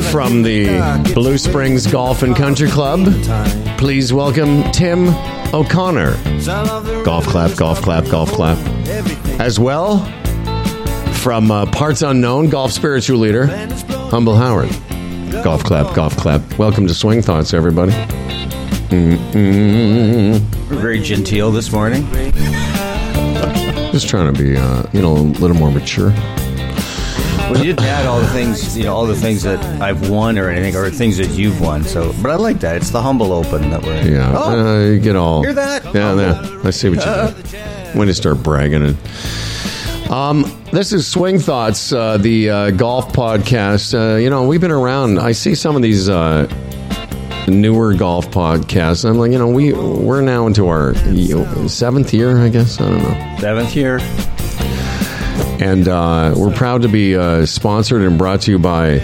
from the Blue Springs Golf and Country Club. Please welcome Tim O'Connor. Golf clap, golf clap, golf clap. As well, from uh, Parts Unknown, golf spiritual leader, Humble Howard. Golf clap, golf clap. Welcome to Swing Thoughts, everybody. We're very genteel this morning. Just trying to be, uh, you know, a little more mature. Well, you didn't add all the things, you know, all the things that I've won or anything, or things that you've won. So, but I like that. It's the humble open that we're in. Yeah, Oh, uh, you get all. Hear that? Yeah, yeah. I see what you did. When you start bragging and. Um, this is Swing Thoughts, uh, the uh, golf podcast. Uh, you know, we've been around. I see some of these uh, newer golf podcasts. I'm like, you know, we we're now into our you know, seventh year, I guess. I don't know. seventh year. And uh, we're proud to be uh, sponsored and brought to you by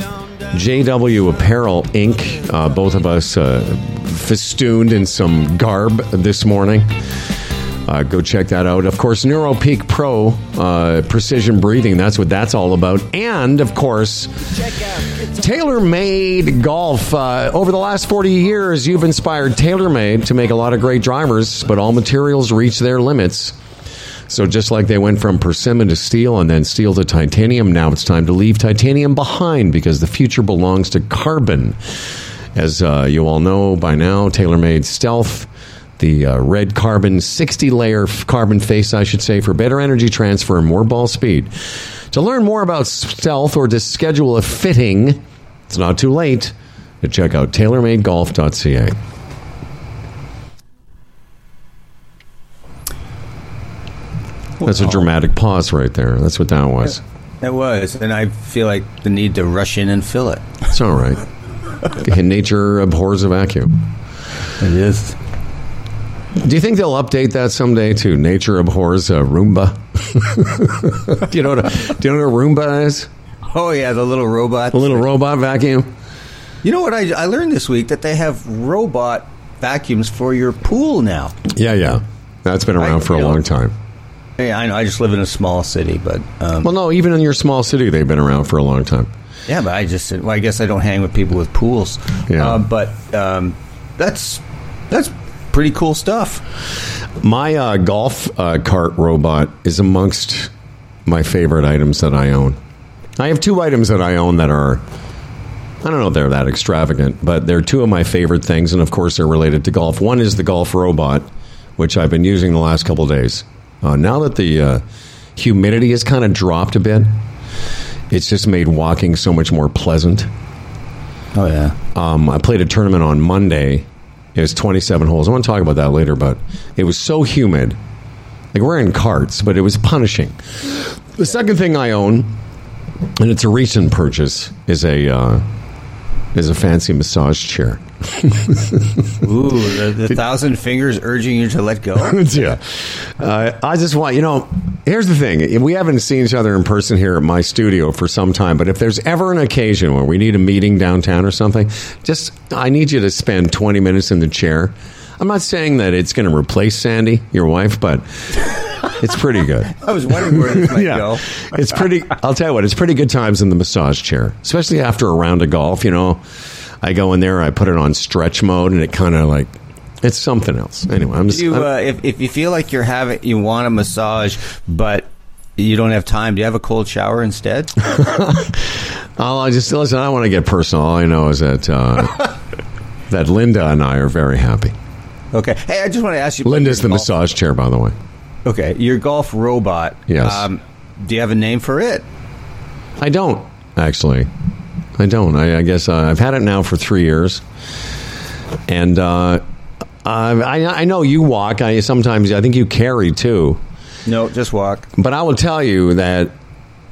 JW Apparel Inc. Uh, both of us uh, festooned in some garb this morning. Uh, go check that out. Of course, NeuroPeak Pro uh, Precision Breathing. That's what that's all about. And of course, TaylorMade Golf. Uh, over the last 40 years, you've inspired TaylorMade to make a lot of great drivers, but all materials reach their limits. So just like they went from persimmon to steel and then steel to titanium, now it's time to leave titanium behind because the future belongs to carbon. As uh, you all know by now, TaylorMade Stealth, the uh, red carbon, 60 layer carbon face, I should say, for better energy transfer and more ball speed. To learn more about Stealth or to schedule a fitting, it's not too late to check out taylormadegolf.ca. That's a dramatic pause right there. That's what that was. It was, and I feel like the need to rush in and fill it. It's all right. Nature abhors a vacuum. It is. Do you think they'll update that someday to nature abhors a Roomba? do you know what a, do you know what a Roomba is? Oh yeah, the little robot. A little robot vacuum. You know what? I, I learned this week that they have robot vacuums for your pool now. Yeah, yeah. That's been around I- for a know- long time. Yeah, I know. I just live in a small city, but um, Well, no, even in your small city, they've been around for a long time. yeah, but I just well, I guess I don't hang with people with pools. Yeah. Uh, but um, that's that's pretty cool stuff. My uh, golf uh, cart robot is amongst my favorite items that I own. I have two items that I own that are, I don't know if they're that extravagant, but they're two of my favorite things, and of course they're related to golf. One is the golf robot, which I've been using the last couple of days. Uh, now that the uh, humidity has kind of dropped a bit, it's just made walking so much more pleasant. Oh yeah. Um, I played a tournament on Monday. It was 27 holes. I want to talk about that later, but it was so humid. Like we're in carts, but it was punishing. The second thing I own, and it's a recent purchase, is a uh, is a fancy massage chair. Ooh, the, the thousand fingers urging you to let go. yeah, uh, I just want you know. Here's the thing: we haven't seen each other in person here at my studio for some time. But if there's ever an occasion where we need a meeting downtown or something, just I need you to spend 20 minutes in the chair. I'm not saying that it's going to replace Sandy, your wife, but it's pretty good. I was wondering where this might go. it's pretty. I'll tell you what, it's pretty good times in the massage chair, especially after a round of golf. You know, I go in there, I put it on stretch mode, and it kind of like it's something else. Anyway, I'm just. You, I'm- uh, if if you feel like you're having you want a massage, but you don't have time, do you have a cold shower instead? Oh, I just listen. I don't want to get personal. All I know is that uh, that Linda and I are very happy. Okay. Hey, I just want to ask you. Linda's the golf- massage chair, by the way. Okay, your golf robot. Yes. Um, do you have a name for it? I don't actually. I don't. I, I guess uh, I've had it now for three years, and uh, I, I know you walk. I sometimes I think you carry too. No, just walk. But I will tell you that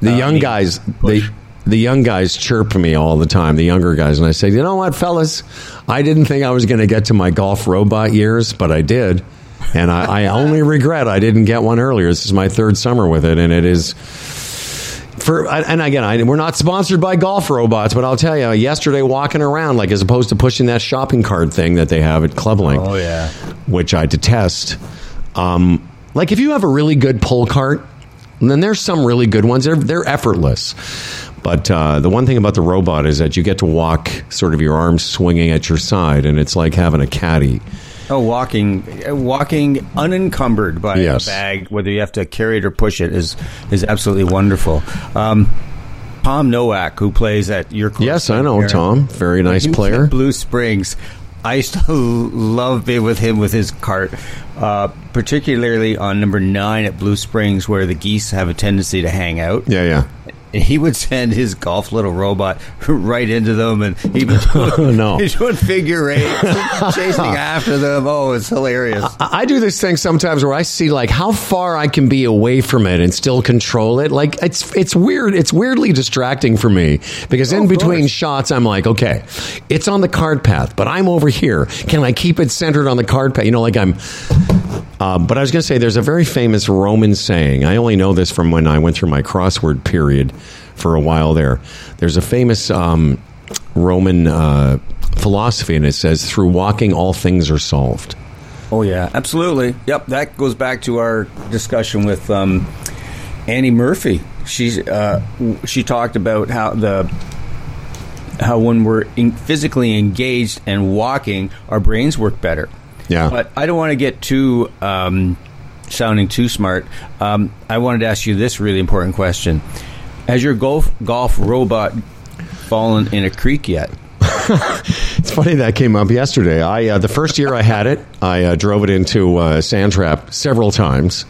the Uh, young guys, Push. the the young guys chirp me all the time. The younger guys, and I say, you know what, fellas, I didn't think I was going to get to my golf robot years, but I did, and I, I only regret I didn't get one earlier. This is my third summer with it, and it is. For, and again, I, we're not sponsored by golf robots, but I'll tell you, yesterday walking around, like as opposed to pushing that shopping cart thing that they have at Club Link, Oh, yeah. which I detest. Um, like if you have a really good pull cart, then there's some really good ones. They're they're effortless. But uh, the one thing about the robot is that you get to walk sort of your arms swinging at your side, and it's like having a caddy. Oh, walking, uh, walking unencumbered by Yes. a bag, whether you have to carry it or push it, is is absolutely wonderful. Um, Tom Nowak, who plays at your Yes, I know Tom. Very nice he player. Blue Springs. I used to love being with him with his cart, uh, particularly on number nine at Blue Springs, where the geese have a tendency to hang out. Yeah, yeah. And he would send his golf little robot right into them, and he would doing, No. he's doing figure eight, chasing after them. Oh, it's hilarious. I I do this thing sometimes where I see like how far I can be away from it and still control it. Like it's it's weird. It's weirdly distracting for me because oh, in between course. shots, I'm like, okay, it's on the cart path, but I'm over here. Can I keep it centered on the cart path? You know, like I'm. Uh, but I was going to say, there's a very famous Roman saying. I only know this from when I went through my crossword period for a while there. There's a famous um, Roman uh, philosophy, and it says, "Through walking, all things are solved." Oh yeah, absolutely. Yep, that goes back to our discussion with um, Annie Murphy. She's uh, she talked about how the how when we're in physically engaged and walking, our brains work better. Yeah. But I don't want to get too um, sounding too smart. Um, I wanted to ask you this really important question: Has your golf golf robot fallen in a creek yet? It's funny that came up yesterday. I uh, the first year I had it, I uh, drove it into uh, a sand trap several times.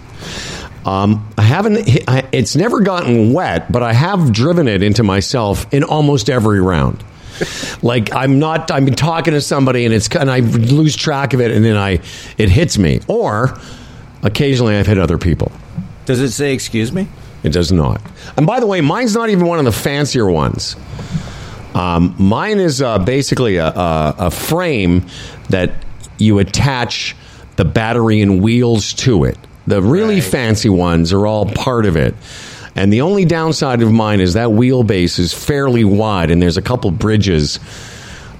Um, I haven't. I, it's never gotten wet, but I have driven it into myself in almost every round. Like I'm not. I'm talking to somebody, and it's and I lose track of it, and then I it hits me. Or occasionally I've hit other people. Does it say "excuse me"? It does not. And by the way, mine's not even one of the fancier ones. Um, mine is uh, basically a, a, a frame that you attach the battery and wheels to it. The really Right. fancy ones are all part of it. And the only downside of mine is that wheelbase is fairly wide, and there's a couple bridges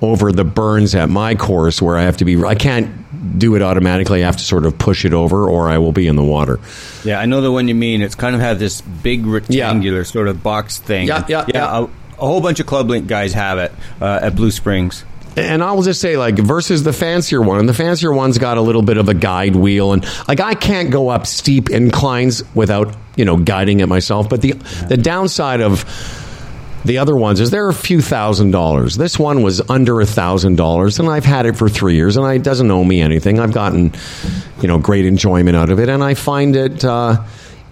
over the burns at my course where I have to be. I can't do it automatically. I have to sort of push it over, or I will be in the water. Yeah, I know the one you mean. It's kind of had this big rectangular sort of box thing. Yeah, yeah, yeah. A, a whole bunch of Club Link guys have it uh, at Blue Springs. And I will just say, like, versus the fancier one, and the fancier one's got a little bit of a guide wheel, and like I can't go up steep inclines without you know guiding it myself. But the the downside of the other ones is they're a few thousand dollars. This one was under a thousand dollars, and I've had it for three years, and it doesn't owe me anything. I've gotten you know great enjoyment out of it, and I find it. Uh,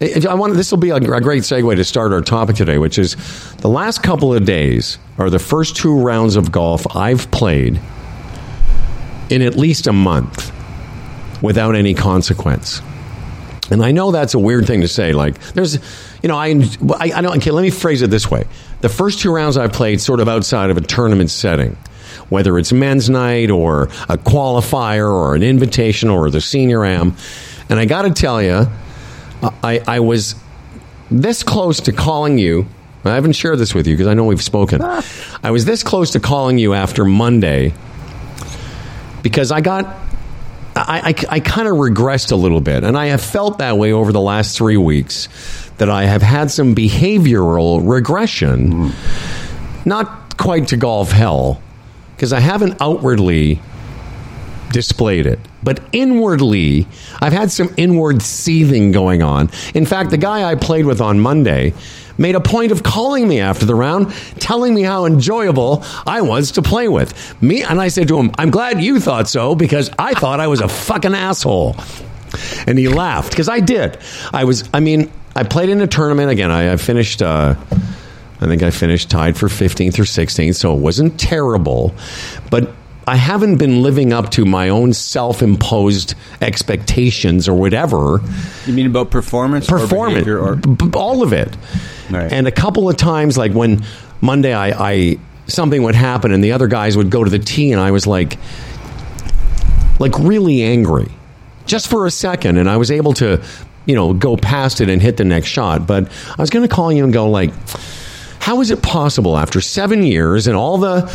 I want this will be a, a great segue to start our topic today, which is the last couple of days are the first two rounds of golf I've played in at least a month without any consequence. And I know that's a weird thing to say. Like, there's, you know, I, I, I don't, okay, let me phrase it this way. The first two rounds I played sort of outside of a tournament setting, whether it's men's night or a qualifier or an invitation or the senior am. And I got to tell you, I, I was this close to calling you. I haven't shared this with you because I know we've spoken. Ah. I was this close to calling you after Monday because I got I, I, I kind of regressed a little bit, and I have felt that way over the last three weeks that I have had some behavioral regression, not quite to golf hell, because I haven't outwardly displayed it. But inwardly, I've had some inward seething going on. In fact, the guy I played with on Monday made a point of calling me after the round, telling me how enjoyable I was to play with. Me and I said to him, "I'm glad you thought so because I thought I was a fucking asshole." And he laughed because I did. I was I mean, I played in a tournament again. I, I finished uh I think I finished tied for 15th or 16th, so it wasn't terrible. But I haven't been living up to my own self imposed expectations or whatever. You mean about performance? or Performance, or b- b- all of it. Right. And a couple of times, like when Monday I, I something would happen and the other guys would go to the tee, and I was like, like really angry, just for a second, and I was able to, you know, go past it and hit the next shot. But I was going to call you and go like, how is it possible after seven years and all the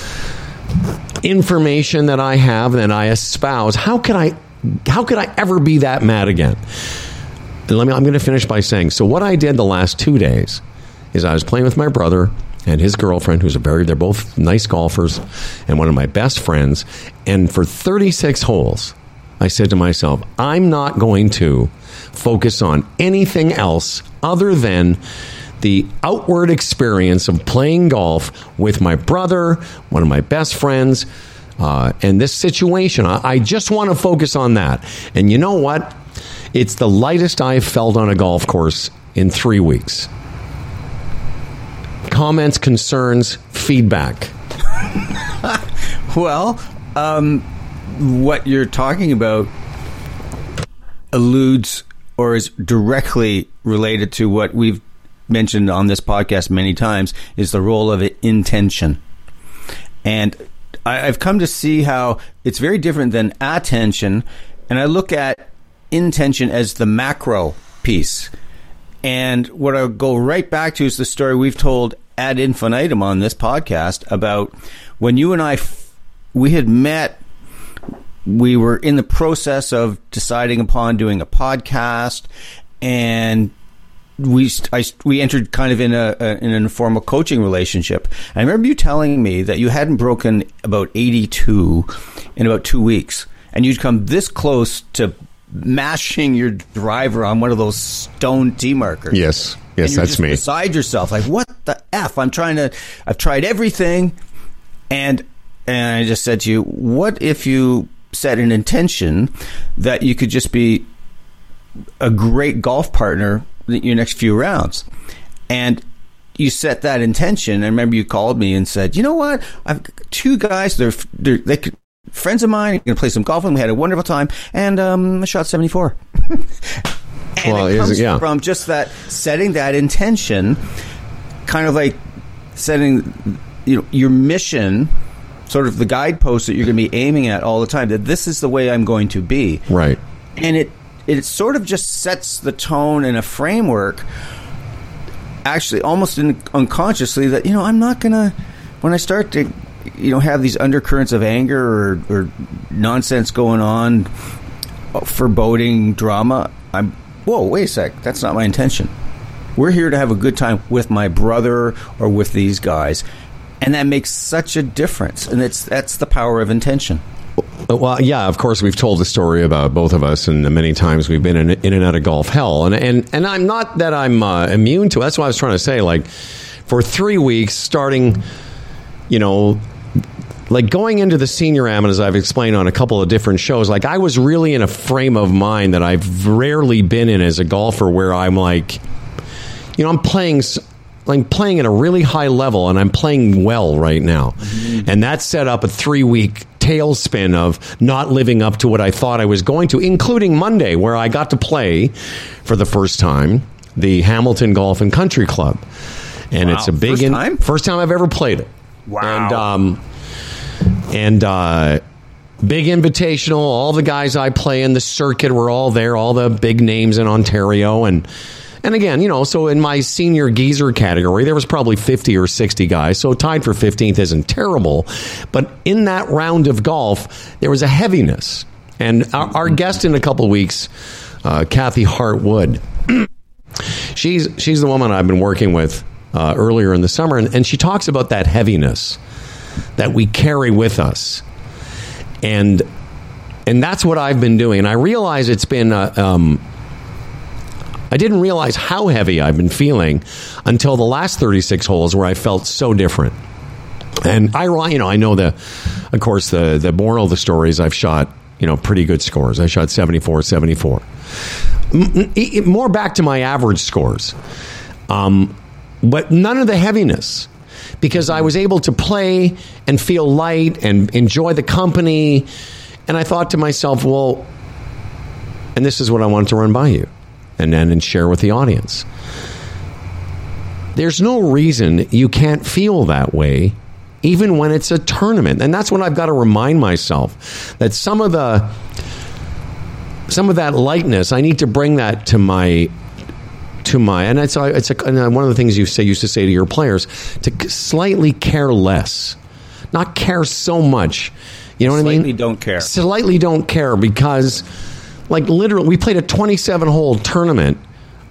information that I have and that I espouse, how could I, how could I ever be that mad again? And let me, I'm going to finish by saying, so what I did the last two days is I was playing with my brother and his girlfriend, who's a very, they're both nice golfers, and one of my best friends. And for 36 holes, I said to myself, I'm not going to focus on anything else other than the outward experience of playing golf with my brother, one of my best friends, uh, and this situation. I, I just want to focus on that. And you know what? It's the lightest I've felt on a golf course in three weeks. Comments, concerns, feedback. Well, um, what you're talking about alludes or is directly related to what we've mentioned on this podcast many times is the role of intention. And I've come to see how it's very different than attention. And I look at intention as the macro piece. And what I'll go right back to is the story we've told ad infinitum on this podcast about when you and I, we had met we were in the process of deciding upon doing a podcast, and we I, we entered kind of in a, a, in an informal coaching relationship. I remember you telling me that you hadn't broken about eighty two in about two weeks, and you'd come this close to mashing your driver on one of those stone T markers. Yes, yes, that's me. Beside yourself, like what the f? I'm trying to. I've tried everything, and and I just said to you, what if you set an intention that you could just be a great golf partner your next few rounds, and you set that intention. I remember you called me and said, you know what? I've got two guys. They're, they're they could. Friends of mine, going to play some golf them. We had a wonderful time, and um, I shot seventy four. And Well, it- comes yeah. from just that setting that intention, kind of like setting you know your mission, sort of the guidepost that you're going to be aiming at all the time. That this is the way I'm going to be, Right. and it it sort of just sets the tone and a framework. Actually, almost in, unconsciously, that you know I'm not gonna when I start to you know have these undercurrents of anger or, or nonsense going on, foreboding drama. I'm whoa, wait a sec, that's not my intention. We're here to have a good time with my brother or with these guys, and that makes such a difference. And it's that's the power of intention. Uh, Well, yeah, of course, we've told the story about both of us, and the many times we've been in, in and out of golf hell, and and and I'm not that I'm uh, immune to. it. That's what I was trying to say. Like for three weeks, starting, you know. Like going into the senior am, and as I've explained on a couple of different shows, like I was really in a frame of mind that I've rarely been in as a golfer, where I'm like, you know, I'm playing, s- like playing at a really high level, and I'm playing well right now, and that set up a three week tailspin of not living up to what I thought I was going to, including Monday, where I got to play for the first time the Hamilton Golf and Country Club, and Wow. it's a big First in- time? first time I've ever played it. Wow. and um, and uh, big invitational. All the guys I play in the circuit were all there. All the big names in Ontario, and and again, you know, so in my senior geezer category, there was probably fifty or sixty guys. So tied for fifteenth isn't terrible, but in that round of golf, there was a heaviness. And our, our guest in a couple weeks, uh, Kathy Hartwood, she's she's the woman I've been working with uh, earlier in the summer, and, and she talks about that heaviness that we carry with us, and and that's what I've been doing. And I realize it's been. Uh, um, I didn't realize how heavy I've been feeling until the last 36 holes where I felt so different. And I, you know, I know the, of course, the the moral of the story is I've shot, you know, pretty good scores. I shot 74, 74. M- m- more back to my average scores, um, but none of the heaviness because I was able to play and feel light and enjoy the company. And I thought to myself, well, and this is what I wanted to run by you and then and share with the audience. There's no reason you can't feel that way even when it's a tournament. And that's what I've got to remind myself that some of the some of that lightness, I need to bring that to my to my and it's it's a, and uh, one of the things you say used to say to your players to slightly care less, not care so much. You know what I mean? Slightly don't care. Slightly don't care because, like, literally, we played a 27 hole tournament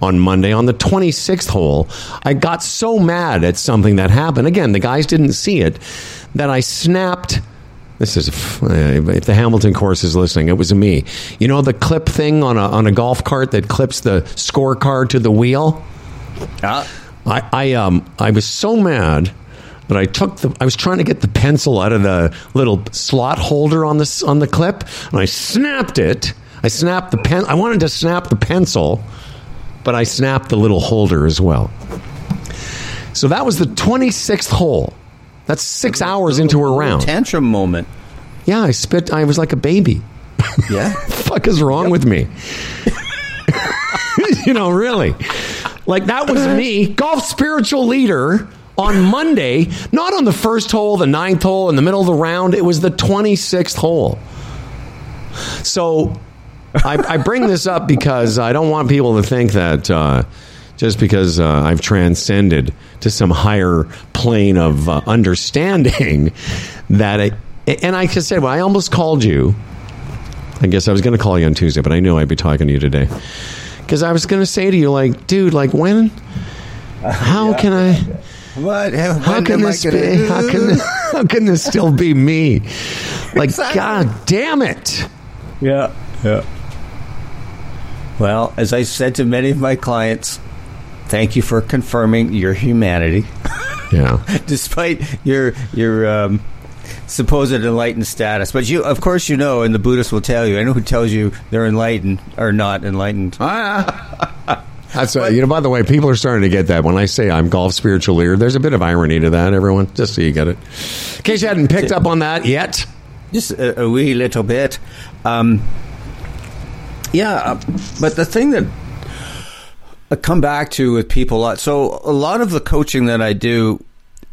on Monday on the 26th hole. I got so mad at something that happened. Again, the guys didn't see it that I snapped. This is if the Hamilton course is listening, it was me. You know the clip thing on a on a golf cart that clips the scorecard to the wheel. Ah. I, I um I was so mad that I took the I was trying to get the pencil out of the little slot holder on the on the clip and I snapped it. I snapped the pen. I wanted to snap the pencil, but I snapped the little holder as well. So that was the 26th hole. That's six hours into a round. Tantrum moment. Yeah, I spit. I was like a baby. Yeah. fuck is wrong with me? you know, really. Like that was me, golf spiritual leader on Monday, not on the first hole, the ninth hole, in the middle of the round. It was the 26th hole. So I, I bring this up because I don't want people to think that uh, just because uh, I've transcended to some higher plane of uh, understanding that it, and I just said, well, I almost called you. I guess I was going to call you on Tuesday, but I knew I'd be talking to you today because I was going to say to you, like, dude, like, when, how Yeah. can I, What? how can this be, how can, how can this still be me? Like, Exactly. god damn it. Yeah. Yeah. Well, as I said to many of my clients, thank you for confirming your humanity, Yeah. despite your your um, supposed enlightened status. But you, of course, you know, and the Buddhists will tell you. I know who tells you they're enlightened or not enlightened. That's uh, you know. By the way, people are starting to get that when I say I'm golf spiritual leader. There's a bit of irony to that, everyone. Just so you get it. In case you hadn't picked up on that yet. just a, a wee little bit. Um, yeah, uh, but the thing that I come back to with people a lot. So a lot of the coaching that I do,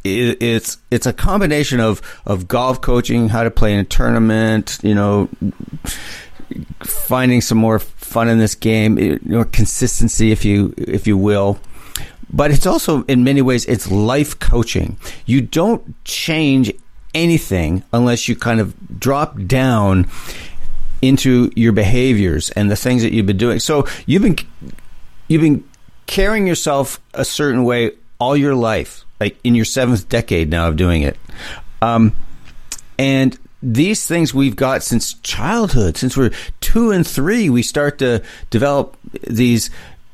it's it's a combination of of golf coaching, how to play in a tournament, you know, finding some more fun in this game, know, consistency, if you if you will. But it's also in many ways it's life coaching. You don't change anything unless you kind of drop down into your behaviors and the things that you've been doing. So you've been you've been carrying yourself a certain way all your life, like in your seventh decade now of doing it. Um, and these things we've got since childhood, since we're two and three, we start to develop these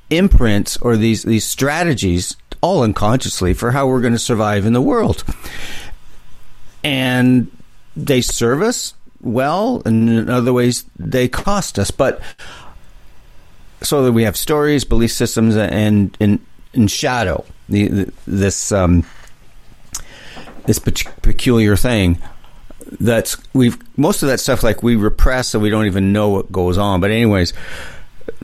imprints or these these strategies, all unconsciously, for how we're going to survive in the world. And they serve us well, and in other ways they cost us. But so that we have stories, belief systems, and in shadow the, the this um, this peculiar thing that's we've most of that stuff like we repress so we don't even know what goes on. But anyways,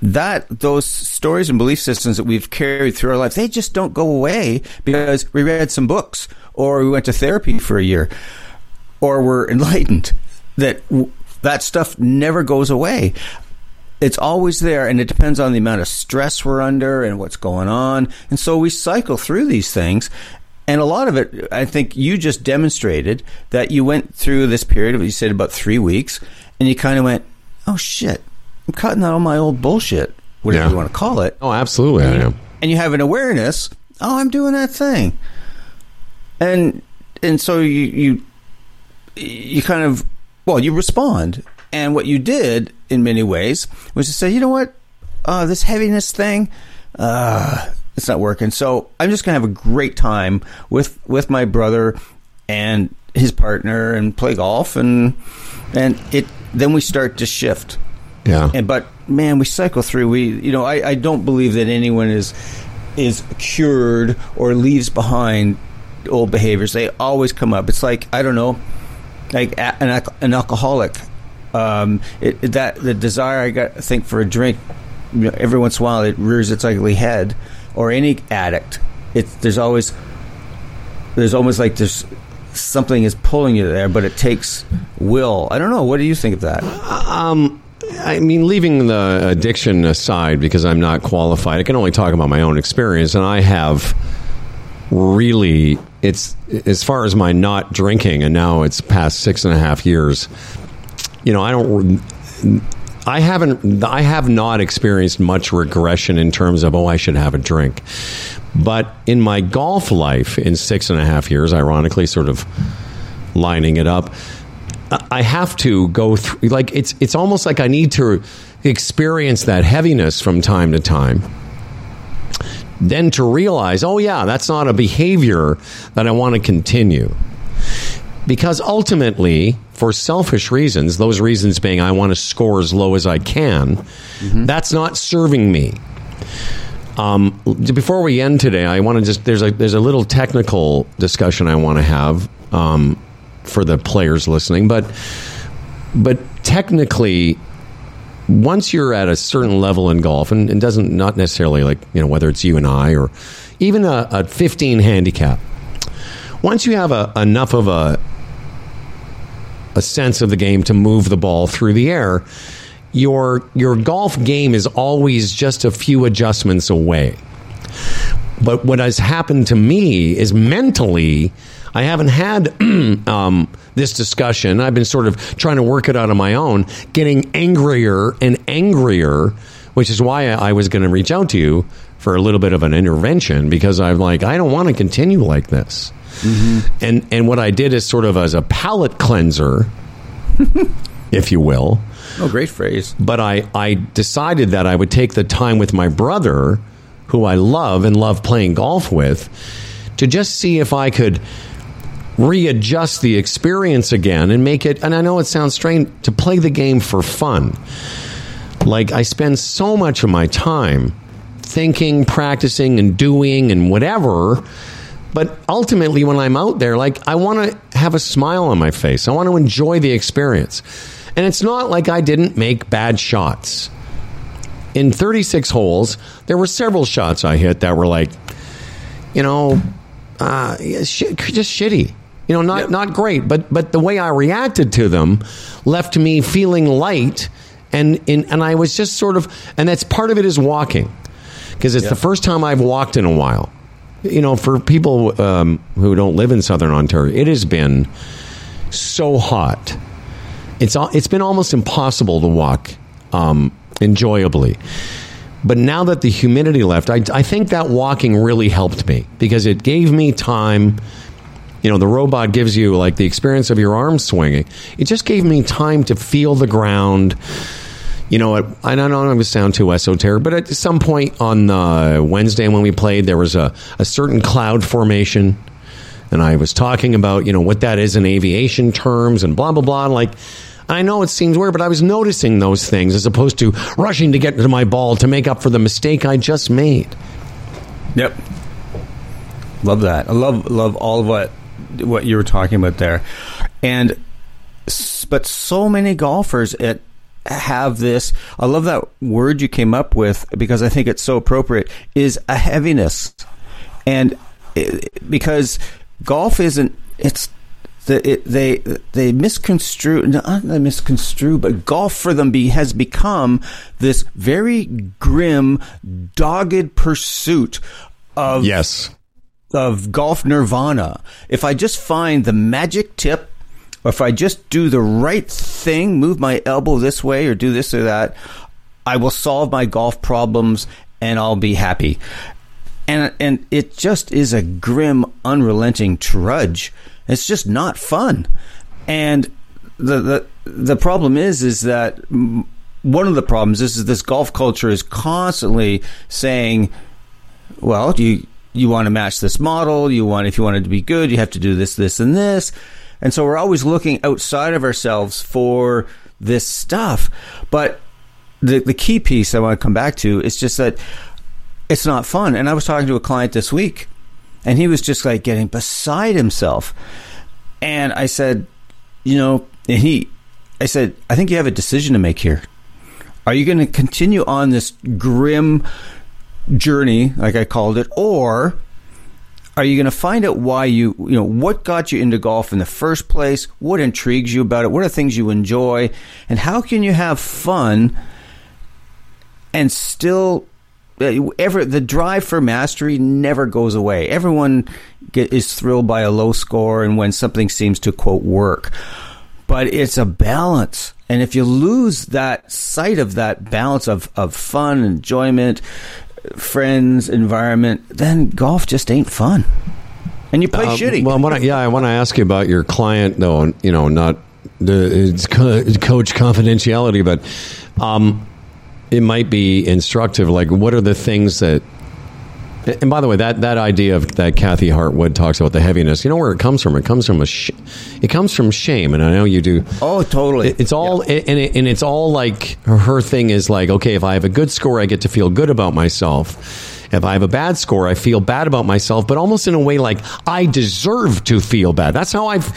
that those stories and belief systems that we've carried through our life they just don't go away because we read some books or we went to therapy for a year or we're enlightened that w- that stuff never goes away it's always there and it depends on the amount of stress we're under and what's going on and so we cycle through these things and a lot of it i think you just demonstrated that you went through this period of you said about three weeks and you kind of went oh shit i'm cutting out all my old bullshit whatever Yeah. you want to call it Oh, absolutely, I am. and you have an awareness oh i'm doing that thing and and so you you you kind of well you respond and what you did in many ways was to say you know what uh, this heaviness thing uh, it's not working so i'm just gonna have a great time with with my brother and his partner and play golf and and it then we start to shift Yeah. and but man, we cycle through. We you know I, I don't believe that anyone is is cured or leaves behind old behaviors. They always come up. It's like I don't know, like an, an alcoholic. Um, it, it- that the desire I got I think for a drink. You know, every once in a while, it rears its ugly head. Or any addict, it's there's always there's almost like there's something is pulling you there, but it takes will. I don't know. What do you think of that? Um, I mean, leaving the addiction aside because I'm not qualified, I can only talk about my own experience, and I have really. It's as far as my not drinking, and now it's past six and a half years. You know, I don't. I haven't. I have not experienced much regression in terms of oh, I should have a drink. But in my golf life, in six and a half years, ironically, sort of lining it up, I have to go through. Like it's it's almost like I need to experience that heaviness from time to time. Then to realize, oh yeah, that's not a behavior that I want to continue. Because ultimately, for selfish reasons, those reasons being I want to score as low as I can, mm-hmm. that's not serving me. Um, before we end today, I want to just there's a there's a little technical discussion I want to have um, for the players listening, but but technically, once you're at a certain level in golf, and it doesn't not necessarily like you know whether it's you and I or even a, a 15 handicap, once you have a, enough of a a sense of the game to move the ball through the air, your your golf game is always just a few adjustments away. But what has happened to me is mentally, I haven't had um, this discussion. I've been sort of trying to work it out on my own, getting angrier and angrier, which is why I was going to reach out to you for a little bit of an intervention because I'm like, I don't want to continue like this. Mm-hmm. And and what I did is sort of as a palate cleanser, if you will. Oh, great phrase. But I, I decided that I would take the time with my brother, who I love and love playing golf with, to just see if I could readjust the experience again and make it and I know it sounds strange to play the game for fun. Like I spend so much of my time thinking, practicing and doing and whatever but ultimately, when I'm out there, like I want to have a smile on my face. I want to enjoy the experience. And it's not like I didn't make bad shots. In 36 holes, there were several shots I hit that were like, you know, uh, just shitty. You know, not yep. not great, but but the way I reacted to them left me feeling light, and in, and I was just sort of, and that's part of it is walking, because it's yep. the first time I've walked in a while you know, for people um, who don't live in Southern Ontario, it has been so hot. It's it's been almost impossible to walk um, enjoyably. But now that the humidity left, I, I think that walking really helped me because it gave me time. You know, the robot gives you like the experience of your arms swinging. It just gave me time to feel the ground you know, I don't know if it sound too esoteric, but at some point on uh, Wednesday when we played, there was a, a certain cloud formation. And I was talking about, you know, what that is in aviation terms and blah, blah, blah. Like, I know it seems weird, but I was noticing those things as opposed to rushing to get to my ball to make up for the mistake I just made. Yep. Love that. I love love all of what what you were talking about there. And but so many golfers at have this. I love that word you came up with because I think it's so appropriate. Is a heaviness, and it, because golf isn't. It's the, it, they they misconstrue not they misconstrue, but golf for them be, has become this very grim, dogged pursuit of yes of golf nirvana. If I just find the magic tip or if I just do the right thing, move my elbow this way or do this or that, I will solve my golf problems and I'll be happy. And and it just is a grim, unrelenting trudge. It's just not fun. And the the the problem is is that one of the problems is, is this golf culture is constantly saying, well, you you want to match this model, you want if you want it to be good, you have to do this, this, and this. And so we're always looking outside of ourselves for this stuff. But the, the key piece I want to come back to is just that it's not fun. And I was talking to a client this week, and he was just like getting beside himself. And I said, you know, and he, I said, I think you have a decision to make here. Are you going to continue on this grim journey, like I called it, or are you going to find out why you, you know, what got you into golf in the first place? What intrigues you about it? What are things you enjoy? And how can you have fun and still uh, ever the drive for mastery never goes away. Everyone get, is thrilled by a low score and when something seems to quote work, but it's a balance. And if you lose that sight of that balance of, of fun, enjoyment, friends, environment, then golf just ain't fun. And you play Um, shitty. Well, I wanna, yeah, I want to ask you about your client, though. You know, not the it's co- coach confidentiality, but um, it might be instructive. Like, what are the things that? And by the way, that, that idea of that Kathy Hartwood talks about the heaviness, you know where it comes from? It comes from a sh- it comes from shame, and I know you do. oh, totally. It- It's all and, it, and it's all like her thing is like okay, if I have a good score, I get to feel good about myself. If I have a bad score, I feel bad about myself, but almost in a way like I deserve to feel bad. That's how I've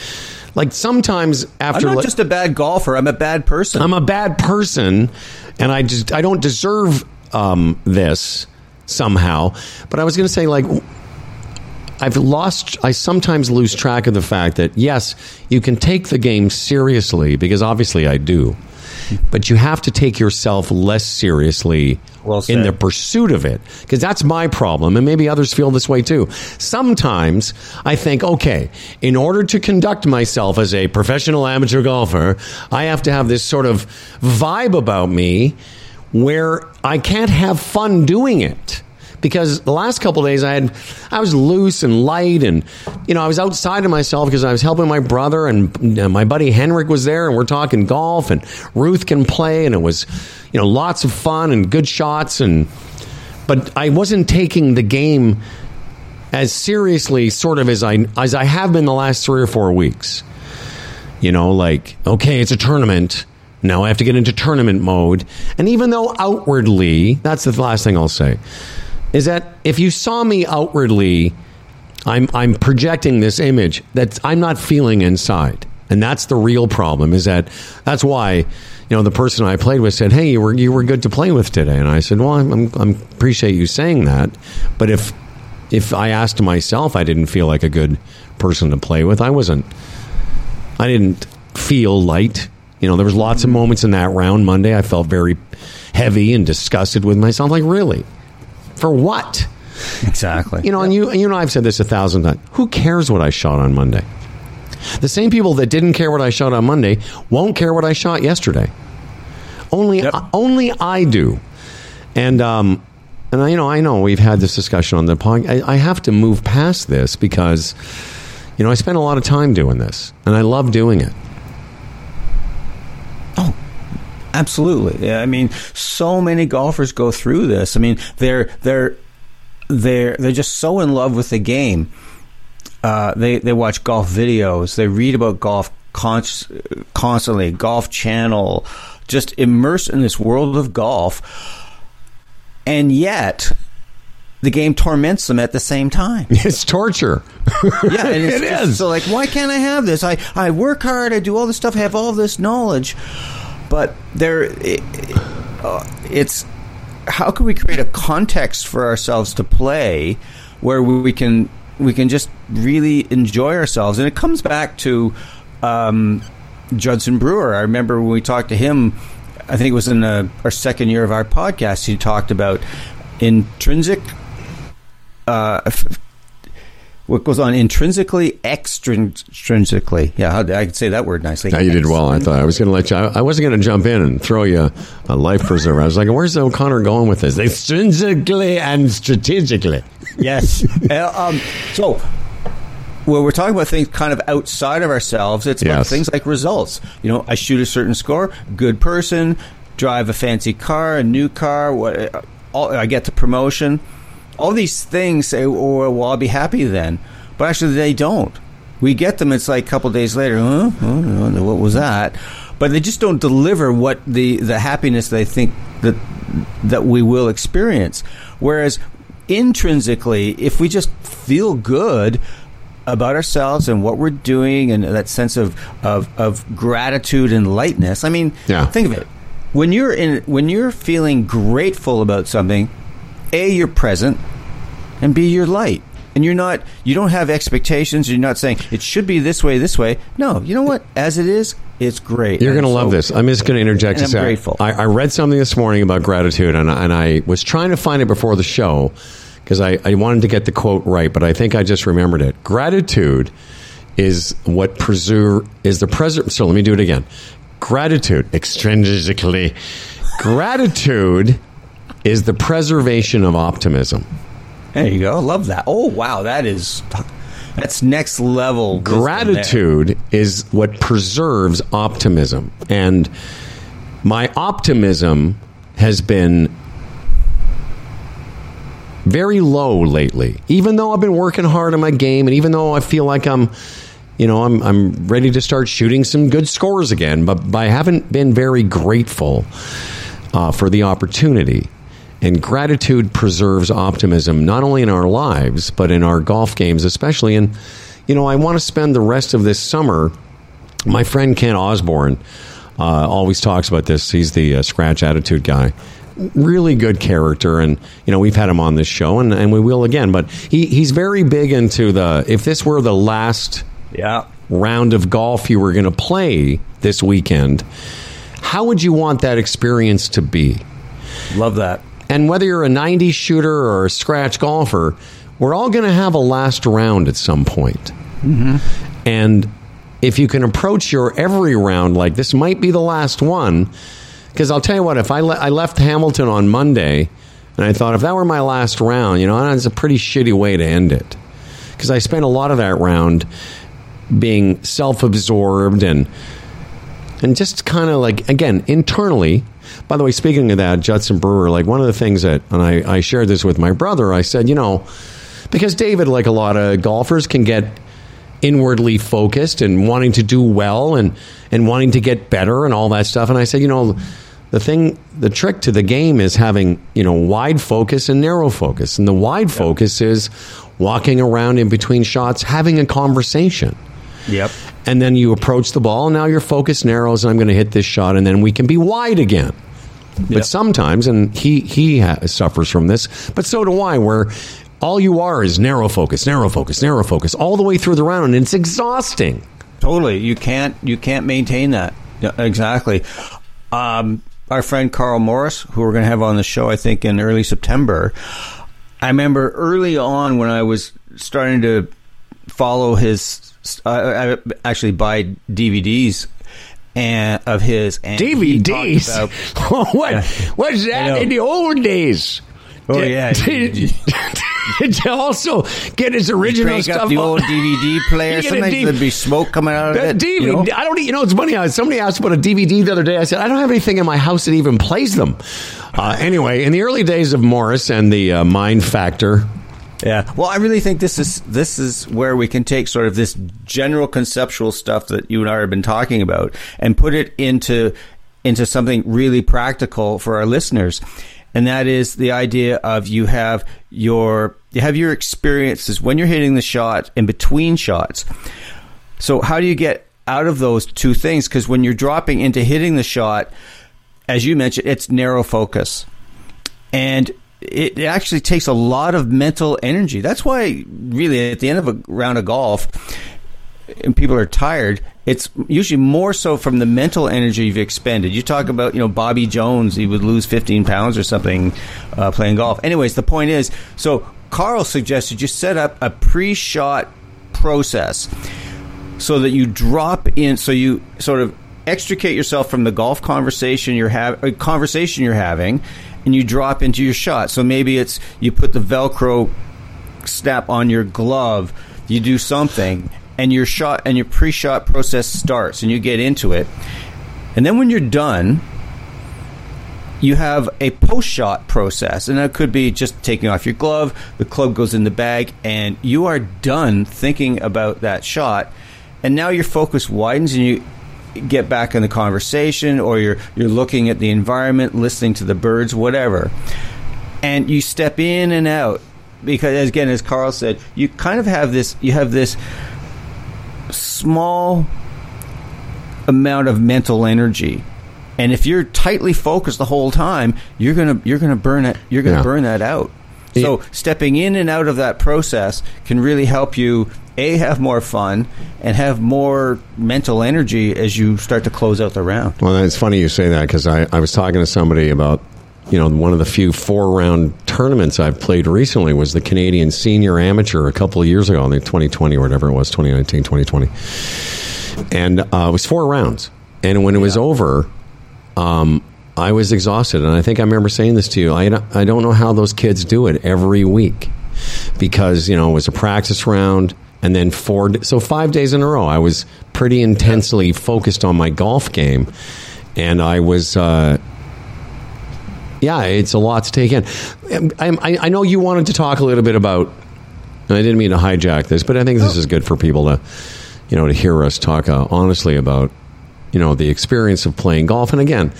like sometimes after I'm not like- just a bad golfer. I'm a bad person. I'm a bad person, and I just I don't deserve um, this somehow. But I was going to say like. I've lost, I sometimes lose track of the fact that, yes, you can take the game seriously, because obviously I do, but you have to take yourself less seriously Well in the pursuit of it. Because that's my problem, and maybe others feel this way too. Sometimes I think, okay, in order to conduct myself as a professional amateur golfer, I have to have this sort of vibe about me where I can't have fun doing it. Because the last couple days I had I was loose and light and you know I was outside of myself because I was helping my brother and my buddy Henrik was there and we're talking golf and Ruth can play and it was you know lots of fun and good shots and but I wasn't taking the game as seriously sort of as I as I have been the last 3 or 4 weeks. You know like okay it's a tournament now I have to get into tournament mode and even though outwardly that's the last thing I'll say is that if you saw me outwardly, I'm I'm projecting this image that I'm not feeling inside, and that's the real problem. Is that that's why you know the person I played with said, "Hey, you were you were good to play with today," and I said, "Well, I'm, I'm appreciate you saying that, but if if I asked myself, I didn't feel like a good person to play with. I wasn't. I didn't feel light. You know, there was lots of moments in that round Monday. I felt very heavy and disgusted with myself. Like, really, for what? exactly. You know, and you you know I've said this a thousand times. Who cares what I shot on Monday? The same people that didn't care what I shot on Monday won't care what I shot yesterday. Only Yep. only I do. And um and I, you know I know we've had this discussion on the pod. I, I have to move past this because you know I spend a lot of time doing this and I love doing it. Absolutely. Yeah, I mean, so many golfers go through this. I mean, they're they're they're they're just so in love with the game. Uh, they they watch golf videos. They read about golf const- constantly. Golf Channel, just immersed in this world of golf, and yet the game torments them at the same time. It's torture. Yeah, and it's It just- is. So, like, why can't I have this? I, I work hard, I do all this stuff, I have all this knowledge, but there, it, uh, it's how can we create a context for ourselves to play where we can we can just really enjoy ourselves, and it comes back to um, Judson Brewer. I remember when we talked to him. I think it was in uh our second year of our podcast. He talked about intrinsic uh, what goes on intrinsically, extrinsically. Yeah, how, I could say that word nicely. Yeah, you did well. I thought I was going to let you. I, I wasn't going to jump in and throw you a life preserver. I was like, "Where's O'Connor going with this?" Extrinsically and strategically. Yes. Uh, um, so, when we're talking about things kind of outside of ourselves, it's about Yes. things like results. You know, I shoot a certain score, good person, drive a fancy car, a new car, what, uh, all, I get the promotion. All these things say, oh, well, I'll be happy then. But actually, they don't. We get them, it's like a couple days later, huh? Oh, what was that? But they just don't deliver what the, the happiness they think that that we will experience. Whereas intrinsically, if we just feel good about ourselves and what we're doing and that sense of, of, of gratitude and lightness, I mean, Yeah. think of it. When you're in when you're feeling grateful about something, A, you're present, and B, you're light. And you're not you don't have expectations, you're not saying it should be this way, this way. No, you know what? As it is, it's great. You're going to love so- this. I'm just going to interject. and I'm say, grateful. I, I read something this morning about gratitude, and, I- and I was trying to find it before the show because I, I wanted to get the quote right, but I think I just remembered it. Gratitude is what preserve is the preser. So let me do it again. Gratitude, extrinsically. Gratitude is the preservation of optimism. There you go. Love that. Oh wow, that is that's next level. Gratitude is what preserves optimism. And my optimism has been very low lately. Even though I've been working hard on my game and even though I feel like I'm you know, I'm I'm ready to start shooting some good scores again, but, but I haven't been very grateful uh, for the opportunity. And gratitude preserves optimism not only in our lives but in our golf games, especially. And you know, I want to spend the rest of this summer. My friend Ken Osborne uh, always talks about this. He's the uh, scratch attitude guy. Really good character, and you know we've had him on this show, and, and we will again. But he, he's very big into the. If this were the last Yeah. round of golf you were going to play this weekend, how would you want that experience to be? Love that. And whether you're a 90 shooter or a scratch golfer, we're all going to have a last round at some point. Mm-hmm. And if you can approach your every round like this might be the last one, because I'll tell you what, if I, le- I left Hamilton on Monday and I thought if that were my last round, you know, that's a pretty shitty way to end it. Because I spent a lot of that round being self absorbed and and just kind of like again internally by the way speaking of that judson brewer like one of the things that and I, I shared this with my brother i said you know because david like a lot of golfers can get inwardly focused and wanting to do well and and wanting to get better and all that stuff. And i said you know the thing the trick to the game is having you know wide focus and narrow focus. And the wide focus is walking around in between shots having a conversation. Yep. And then you approach the ball. And now your focus narrows, and I'm going to hit this shot, and then we can be wide again. But Yep. sometimes, and he he ha- suffers from this, but so do I, where all you are is narrow focus, narrow focus, narrow focus, all the way through the round, and it's exhausting. Totally. You can't you can't maintain that. Yeah, exactly. Um, our friend Karl Morris, who we're going to have on the show, I think in early September. I remember early on when I was starting to follow his. Uh, I actually buy DVDs and of his and DVDs. about- what what's I know. that in the old days? Oh, yeah. to, to also get his original stuff the old DVD player. Sometimes D- there'd be smoke coming out of it. DVD, you know? I don't. You know, it's funny. uh, Somebody asked about a DVD the other day. I said I don't have anything in my house that even plays them. Uh, anyway, in the early days of Morris and the uh, Mind Factor, Yeah. Well, I really think this is this is where we can take sort of this general conceptual stuff that you and I have been talking about and put it into into something really practical for our listeners. And that is the idea of you have your you have your experiences when you're hitting the shot in between shots. So how do you get out of those two things? Because when you're dropping into hitting the shot, as you mentioned, it's narrow focus and it actually takes a lot of mental energy. That's why, really, at the end of a round of golf, and people are tired, it's usually more so from the mental energy you've expended. You talk about, you know, Bobby Jones, he would lose 15 pounds or something uh, playing golf. Anyways, the point is, so Karl suggested you set up a pre-shot process so that you drop in, so you sort of extricate yourself from the golf conversation you're having, conversation you're having, and you drop into your shot. So maybe it's you put the Velcro snap on your glove, you do something, and your shot and your pre-shot process starts, and you get into it, and then when you're done. You have a post shot process, and that could be just taking off your glove, the club goes in the bag, and you are done thinking about that shot. And now your focus widens and you get back in the conversation, or you're, you're looking at the environment, listening to the birds, whatever. And you step in and out. Because, again, as Karl said, you kind of have this, you have this small amount of mental energy. And if you're tightly focused the whole time, you're gonna you're gonna burn it. You're gonna Yeah. burn that out. So stepping in and out of that process can really help you a have more fun and have more mental energy as you start to close out the round. Well, it's funny you say that because I, I was talking to somebody about, you know, one of the few four round tournaments I've played recently was the Canadian Senior Amateur a couple of years ago, in the 2020 or whatever it was, 2019, 2020. And uh, it was four rounds. and when it was over, um, I was exhausted, and I think I remember saying this to you. I don't, I don't know how those kids do it every week because you know it was a practice round and then four so five days in a row i was pretty intensely focused on my golf game and i was uh, yeah it's a lot to take in I, I, know you wanted to talk a little bit about and i didn't mean to hijack this but i think this is good for people to you know to hear us talk uh, honestly about you know the experience of playing golf and again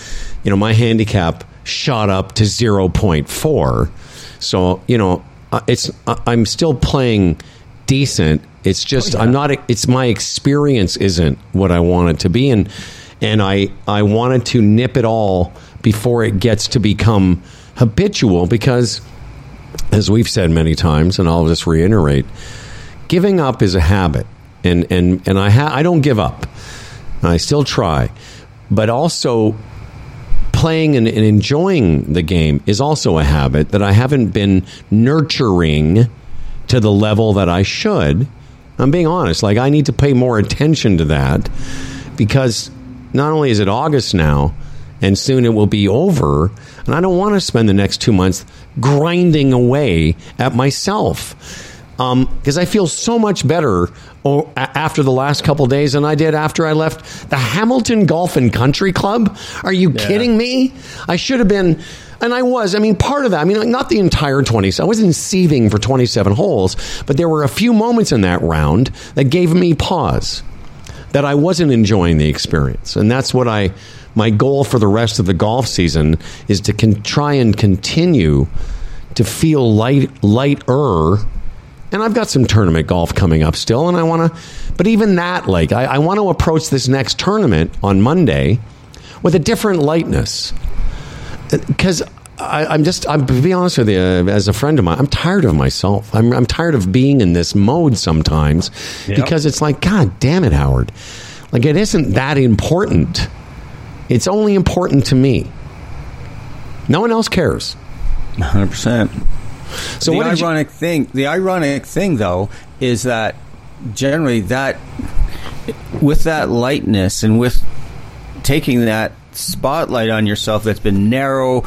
you know my handicap shot up to 0.4 so you know uh, it's uh, i'm still playing decent. It's just oh, yeah. I'm not. It's my experience isn't what I want it to be, and and I I wanted to nip it all before it gets to become habitual because, as we've said many times, and I'll just reiterate, giving up is a habit, and and and I ha- I don't give up. I still try, but also playing and, and enjoying the game is also a habit that I haven't been nurturing to the level that I should. I'm being honest. Like, I need to pay more attention to that because not only is it August now, and soon it will be over, and I don't want to spend the next two months grinding away at myself because um, I feel so much better after the last couple days than I did after I left the Hamilton Golf and Country Club. Are you yeah. kidding me? I should have been and I was. I mean, part of that. I mean, not the entire twenty. I wasn't seething for twenty-seven holes, but there were a few moments in that round that gave me pause. That I wasn't enjoying the experience, and that's what I. My goal for the rest of the golf season is to con- try and continue to feel light, lighter. And I've got some tournament golf coming up still, and I want to. But even that, like, I, I want to approach this next tournament on Monday with a different lightness uh, because I, am just, I'm to be honest with you, as a friend of mine, I'm tired of myself. I'm, I'm tired of being in this mode sometimes yep. because it's like, God damn it, Howard. Like, it isn't that important. It's only important to me. No one else cares. 100%. So the ironic you- thing, the ironic thing though, is that generally that with that lightness and with taking that spotlight on yourself that's been narrow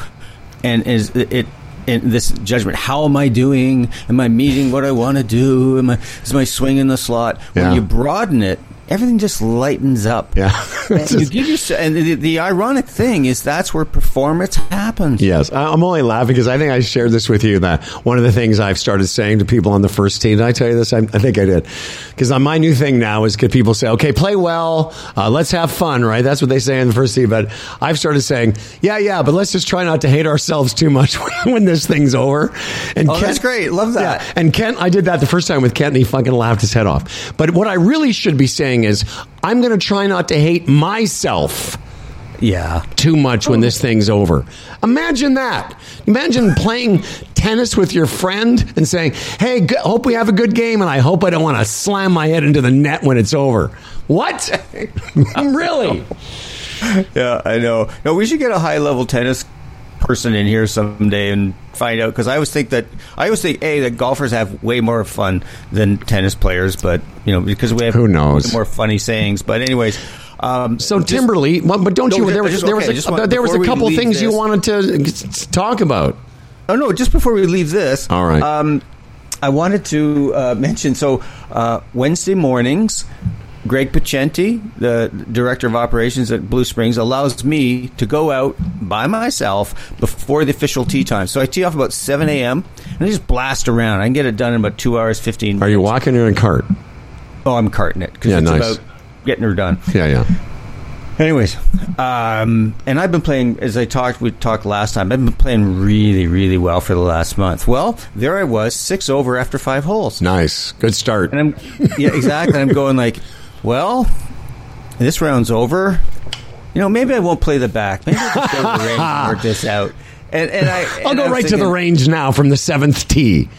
and is it in this judgment. How am I doing? Am I meeting what I want to do? Am I is my swing in the slot? When you broaden it, everything just lightens up. Yeah. and you give yourself, and the, the, ironic thing is that's where performance happens. Yes, I'm only laughing because I think I shared this with you. That one of the things I've started saying to people on the first team. Did I tell you this? I, I think I did. Because my new thing now is get people say, "Okay, play well, uh, let's have fun." Right? That's what they say in the first team. But I've started saying, "Yeah, yeah, but let's just try not to hate ourselves too much when this thing's over." And oh, Kent, that's great. Love that. Yeah, and Kent, I did that the first time with Kent, and he fucking laughed his head off. But what I really should be saying is I'm going to try not to hate myself. Yeah. Too much when this thing's over. Imagine that. Imagine playing tennis with your friend and saying, "Hey, g- hope we have a good game and I hope I don't want to slam my head into the net when it's over." What? really? yeah, I know. No, we should get a high-level tennis person in here someday and find out because I always think that I always think a that golfers have way more fun than tennis players, but you know because we have who knows more funny sayings. But anyways. Um, so Timberly, but, don't no, you? There was, just, there was a, want, there was a couple things this, you wanted to talk about. Oh no! Just before we leave this, all right. Um, I wanted to uh, mention so uh, Wednesday mornings Greg Pacenti, the director of operations at Blue Springs, allows me to go out by myself before the official tee time. So I tee off about 7 a.m. and I just blast around. I can get it done in about two hours, 15 minutes. Are you walking or in a cart? Oh, I'm carting it because yeah, it's nice. about getting her done. Yeah, yeah. Anyways, um, and I've been playing, as I talked, we talked last time, I've been playing really, really well for the last month. Well, there I was, six over after five holes. Nice. Good start. And I'm, yeah, exactly. I'm going like, well, this round's over. You know, maybe I won't play the back. Maybe I'll just go to the range and work this out. And, and I, I'll go right thinking, to the range now from the seventh tee.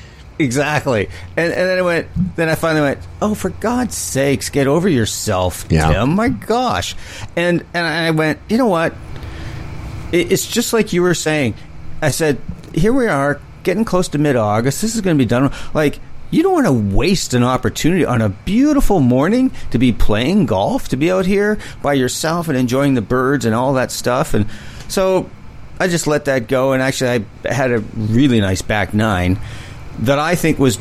Exactly. And, and then I went. Then I finally went. Oh, for God's sakes, get over yourself, yeah. Tim. My gosh. And and I went. You know what? It, it's just like you were saying. I said, here we are, getting close to mid August. This is going to be done. Like you don't want to waste an opportunity on a beautiful morning to be playing golf, to be out here by yourself and enjoying the birds and all that stuff. And so I just let that go. And actually, I had a really nice back nine that I think was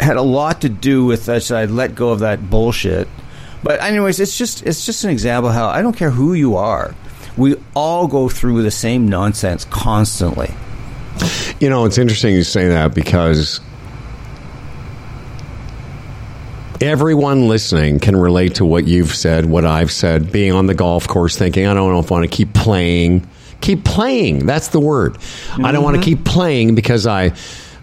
had a lot to do with that. I let go of that bullshit. But anyways, it's just it's just an example how I don't care who you are. We all go through the same nonsense constantly. You know, it's interesting you say that because everyone listening can relate to what you've said, what I've said, being on the golf course thinking, I don't know if I want to keep playing. Keep playing. That's the word. Mm-hmm. I don't want to keep playing because I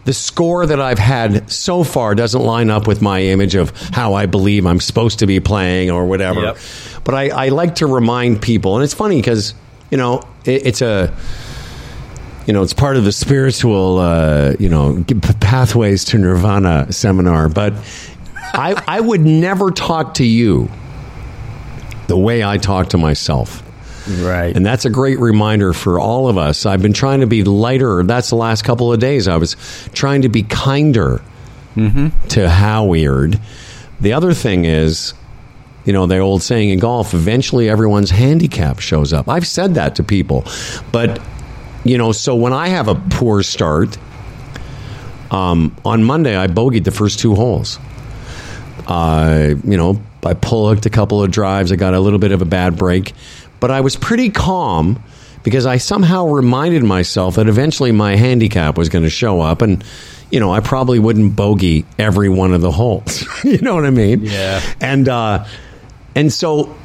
the score that I've had so far doesn't line up with my image of how I believe I'm supposed to be playing or whatever. Yep. But I, I, like to remind people, and it's funny because you know it, it's a you know it's part of the spiritual uh, you know pathways to nirvana seminar. But I, I would never talk to you the way I talk to myself. Right. And that's a great reminder for all of us. I've been trying to be lighter. That's the last couple of days. I was trying to be kinder mm-hmm. to Howard. The other thing is, you know, the old saying in golf, eventually everyone's handicap shows up. I've said that to people. But, you know, so when I have a poor start, um, on Monday I bogeyed the first two holes. Uh, you know, I pull hooked a couple of drives. I got a little bit of a bad break, but I was pretty calm because I somehow reminded myself that eventually my handicap was going to show up, and you know, I probably wouldn't bogey every one of the holes. you know what I mean? Yeah. And uh, and so,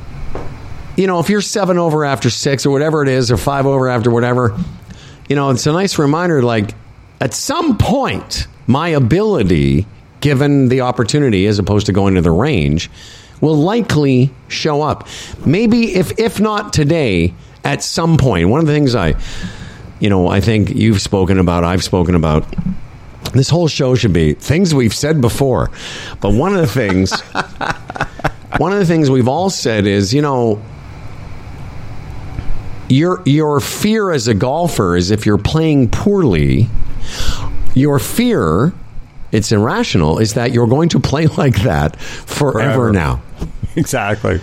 you know, if you're seven over after six or whatever it is, or five over after whatever, you know, it's a nice reminder. Like at some point, my ability given the opportunity as opposed to going to the range will likely show up. Maybe if if not today, at some point. One of the things I you know, I think you've spoken about, I've spoken about this whole show should be things we've said before. But one of the things one of the things we've all said is, you know, your your fear as a golfer is if you're playing poorly, your fear it's irrational is that you're going to play like that forever, forever. now. Exactly.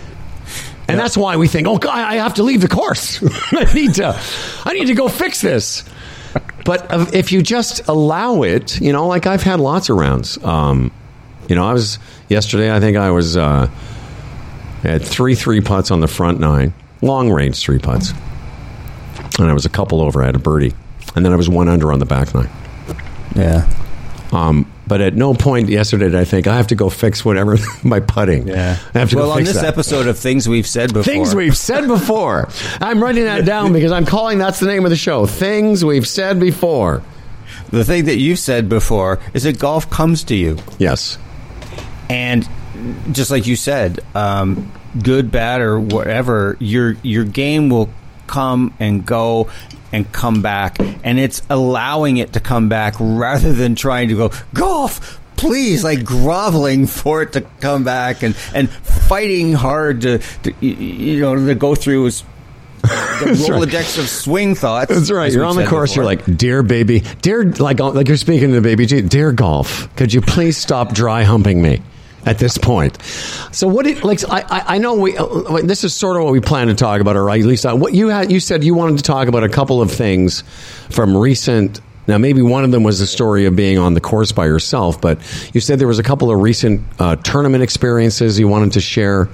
And that's why we think, oh God, I have to leave the course. I need to, I need to go fix this. But if you just allow it, you know, like I've had lots of rounds. Um, you know, I was yesterday. I think I was uh, had three three putts on the front nine, long range three putts, and I was a couple over. I had a birdie, and then I was one under on the back nine. Yeah. Um, but at no point yesterday did I think I have to go fix whatever my putting. Yeah. I have to well, on this that. episode of things we've said before, things we've said before. I'm writing that down because I'm calling that's the name of the show. Things we've said before. The thing that you've said before is that golf comes to you. Yes. And just like you said, um, good, bad, or whatever, your your game will come and go and come back. And it's allowing it to come back rather than trying to go, golf, please, like groveling for it to come back and, and fighting hard to, to you know, to go through the Rolodex right. of swing thoughts. That's right. You're on the course. Before. You're like, dear baby, dear, like, like you're speaking to the baby, dear golf, could you please stop dry humping me? At this point. So what? It, like I, I know we uh, this is sort of what we plan to talk about, or at least uh, what you had. You said you wanted to talk about a couple of things from recent. Now, maybe one of them was the story of being on the course by yourself, but you said there was a couple of recent uh, tournament experiences you wanted to share.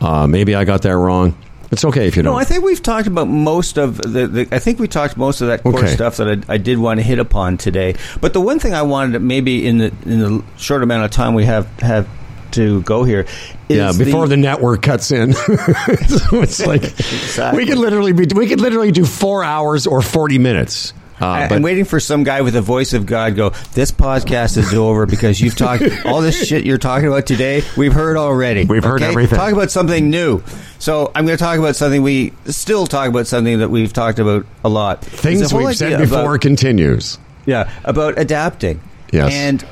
Uh, maybe I got that wrong. It's okay if you don't. No, I think we've talked about most of the. the I think we talked most of that core okay. stuff that I, I, did want to hit upon today. But the one thing I wanted to maybe in the in the short amount of time we have have to go here. yeah, before the, the, network cuts in, it's like exactly. we could literally be we could literally do four hours or forty minutes. Uh, I, am waiting for some guy with the voice of God go. This podcast is over because you've talked all this shit you're talking about today. We've heard already. We've heard okay? everything. Talk about something new. So I'm going to talk about something we still talk about something that we've talked about a lot. Things we've said before about, continues. Yeah, about adapting. Yes, and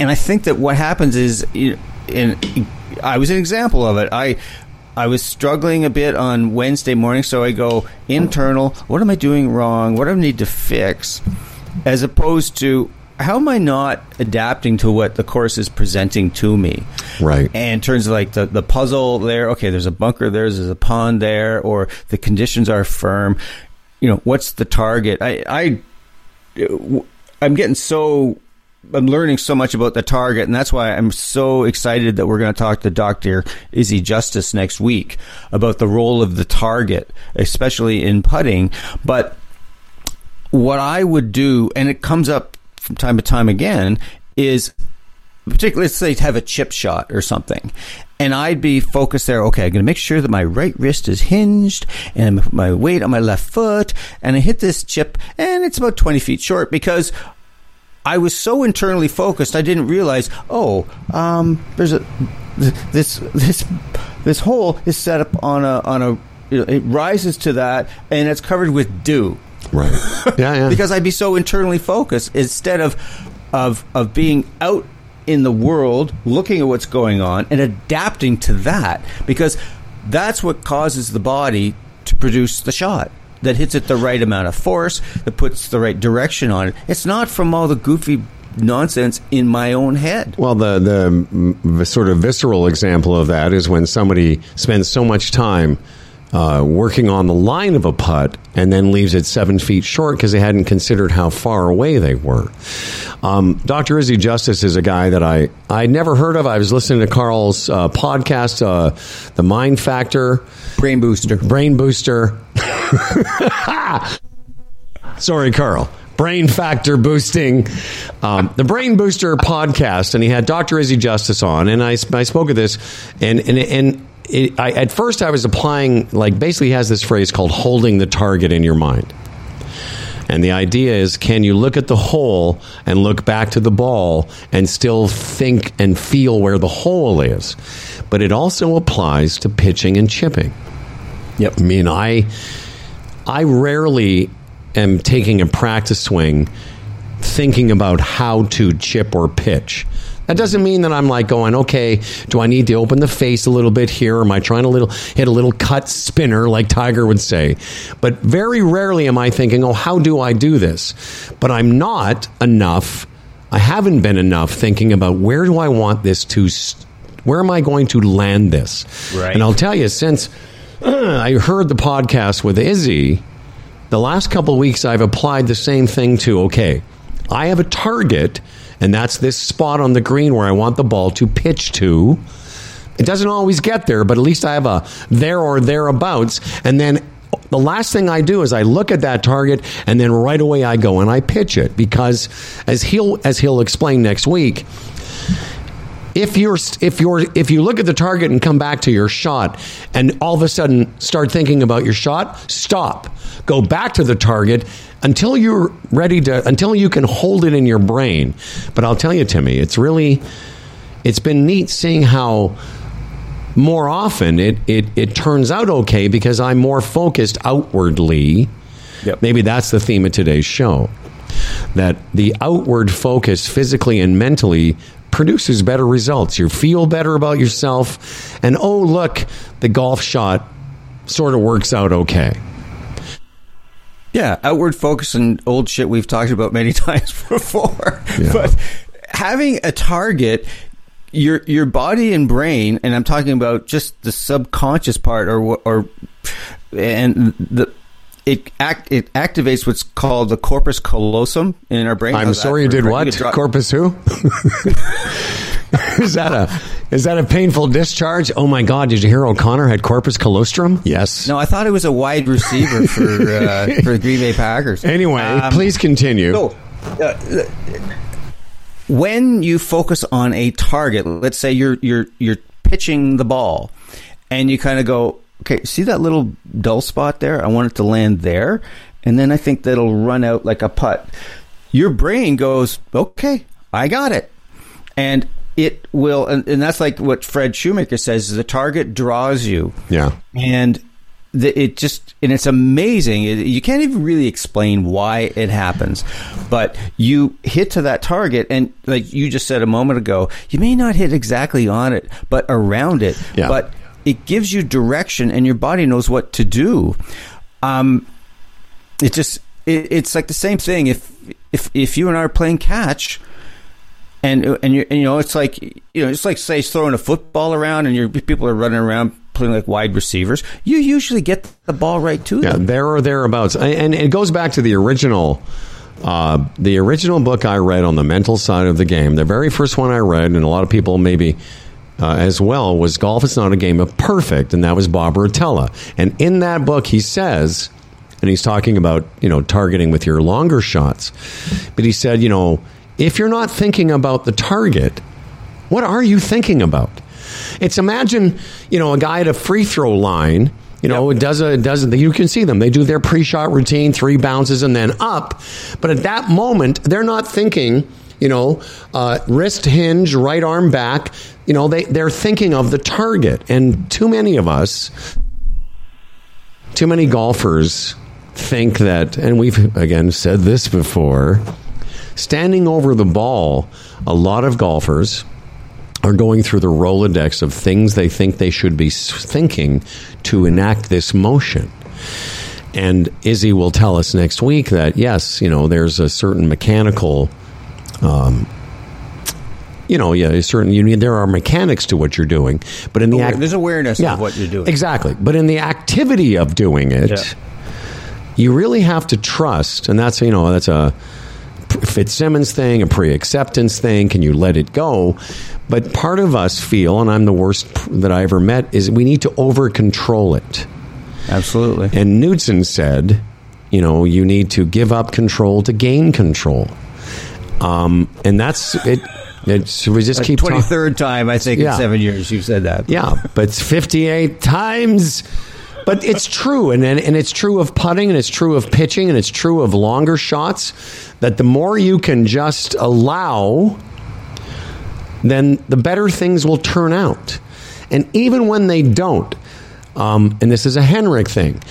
and I think that what happens is, in I was an example of it. I I was struggling a bit on Wednesday morning, so I go internal. What am I doing wrong? What do I need to fix? As opposed to how am I not adapting to what the course is presenting to me? Right. And in terms of like the, the puzzle there, okay, there's a bunker there, there's a pond there, or the conditions are firm. You know, what's the target? I, I, I'm getting so I'm learning so much about the target, and that's why I'm so excited that we're going to talk to Dr. Izzy Justice next week about the role of the target, especially in putting. But what I would do, and it comes up from time to time again, is particularly let's say have a chip shot or something. And I'd be focused there. Okay, I'm going to make sure that my right wrist is hinged and my weight on my left foot. And I hit this chip, and it's about 20 feet short because I was so internally focused, I didn't realize. Oh, um, there's a this this this hole is set up on a on a it rises to that, and it's covered with dew. Right. Yeah, yeah. because I'd be so internally focused instead of of of being out in the world, looking at what's going on and adapting to that because that's what causes the body to produce the shot that hits it the right amount of force, that puts the right direction on it. It's not from all the goofy nonsense in my own head. Well, the, the the sort of visceral example of that is when somebody spends so much time uh, working on the line of a putt and then leaves it seven feet short because they hadn't considered how far away they were. Um, Dr. Izzy Justice is a guy that I I never heard of. I was listening to Karl's uh, podcast, uh, The Mind Factor, Brain booster. Brain Booster. Sorry, Karl. Brain Factor Boosting, um, the Brain Booster podcast, and he had Dr. Izzy Justice on, and I, I spoke of this, and and and it, I, at first I was applying like basically he has this phrase called holding the target in your mind. And the idea is can you look at the hole and look back to the ball and still think and feel where the hole is? But it also applies to pitching and chipping. Yep. I mean, I I rarely am taking a practice swing thinking about how to chip or pitch. That doesn't mean that I'm like going, okay, do I need to open the face a little bit here? Am I trying to little hit a little cut spinner like Tiger would say? But very rarely am I thinking, oh, how do I do this? But I'm not enough. I haven't been enough thinking about where do I want this to, st- where am I going to land this? Right. And I'll tell you, since I heard the podcast with Izzy, the last couple weeks I've applied the same thing to, okay, I have a target, and that's this spot on the green where I want the ball to pitch to. It doesn't always get there, but at least I have a there or thereabouts. And then the last thing I do is I look at that target, and then right away I go and I pitch it because, as he'll as he'll explain next week, if you're if you're if you look at the target and come back to your shot and all of a sudden start thinking about your shot stop. Go back to the target until you're ready to until you can hold it in your brain. But i'll tell you timmy it's really it's been neat seeing how more often it it, it turns out okay because i'm more focused outwardly. Yep. maybe that's the theme of today's show that the outward focus physically and mentally produces better results. You feel better about yourself, and oh, look, the golf shot sort of works out okay. Yeah, outward focus and old shit we've talked about many times before. Yeah. But having a target, your your body and brain, and I'm talking about just the subconscious part, or or and the. It act it activates what's called the corpus callosum in our brain. I'm How's sorry you did what? Corpus who? is that a is that a painful discharge? Oh my God! Did you hear O'Connor had corpus callostrum? Yes. No, I thought it was a wide receiver for uh, for the Green Bay Packers. Anyway, Um, please continue. So, uh, when you focus on a target, let's say you're you're you're pitching the ball, and you kind of go, okay, see that little dull spot there? I want it to land there, and then I think that'll run out like a putt. Your brain goes, okay, I got it, and it will, and, and that's like what Fred Shoemaker says: the target draws you Yeah. and the, it just and it's amazing. It, you can't even really explain why it happens, but you hit to that target, and like you just said a moment ago, you may not hit exactly on it, but around it. Yeah. But it gives you direction, and your body knows what to do. Um, it just it, it's like the same thing. If if if you and I are playing catch, and and you and, you know it's like you know it's like say throwing a football around and your people are running around playing like wide receivers. You usually get the ball right to Yeah, them. there or thereabouts, and, and it goes back to the original. Uh, the original book I read on the mental side of the game, the very first one I read, and a lot of people maybe uh, as well, was Golf is Not a Game of Perfect, and that was Bob Rotella. And in that book, he says, and he's talking about, you know, targeting with your longer shots, but he said, you know, if you're not thinking about the target, what are you thinking about? It's imagine, you know, a guy at a free throw line. You know, it does a does you can see them. They do their pre-shot routine, three bounces and then up. But at that moment, they're not thinking, you know, uh, wrist hinge, right arm back. You know, they they're thinking of the target. And too many of us, too many golfers think that, and we've again said this before, standing over the ball. A lot of golfers are going through the Rolodex of things they think they should be thinking to enact this motion. And Izzy will tell us next week that, yes, you know, there's a certain mechanical, um, you know, yeah, certain, you need, there are mechanics to what you're doing. But in the act, there's awareness of what you're doing. Exactly. But in the activity of doing it, Yeah. you really have to trust. And that's, you know, that's a Fitzsimmons thing, a pre acceptance thing. Can you let it go? But part of us feel, and I'm the worst that I ever met, is we need to over control it. Absolutely. And Knudson said, you know, you need to give up control to gain control. Um, and that's it. It's, we just keep twenty third time, I think, Yeah. in seven years you've said that. Yeah, but it's 58 times. But it's true, and, and and it's true of putting, and it's true of pitching, and it's true of longer shots. That the more you can just allow, then the better things will turn out. And even when they don't, um, and this is a Henrik thing,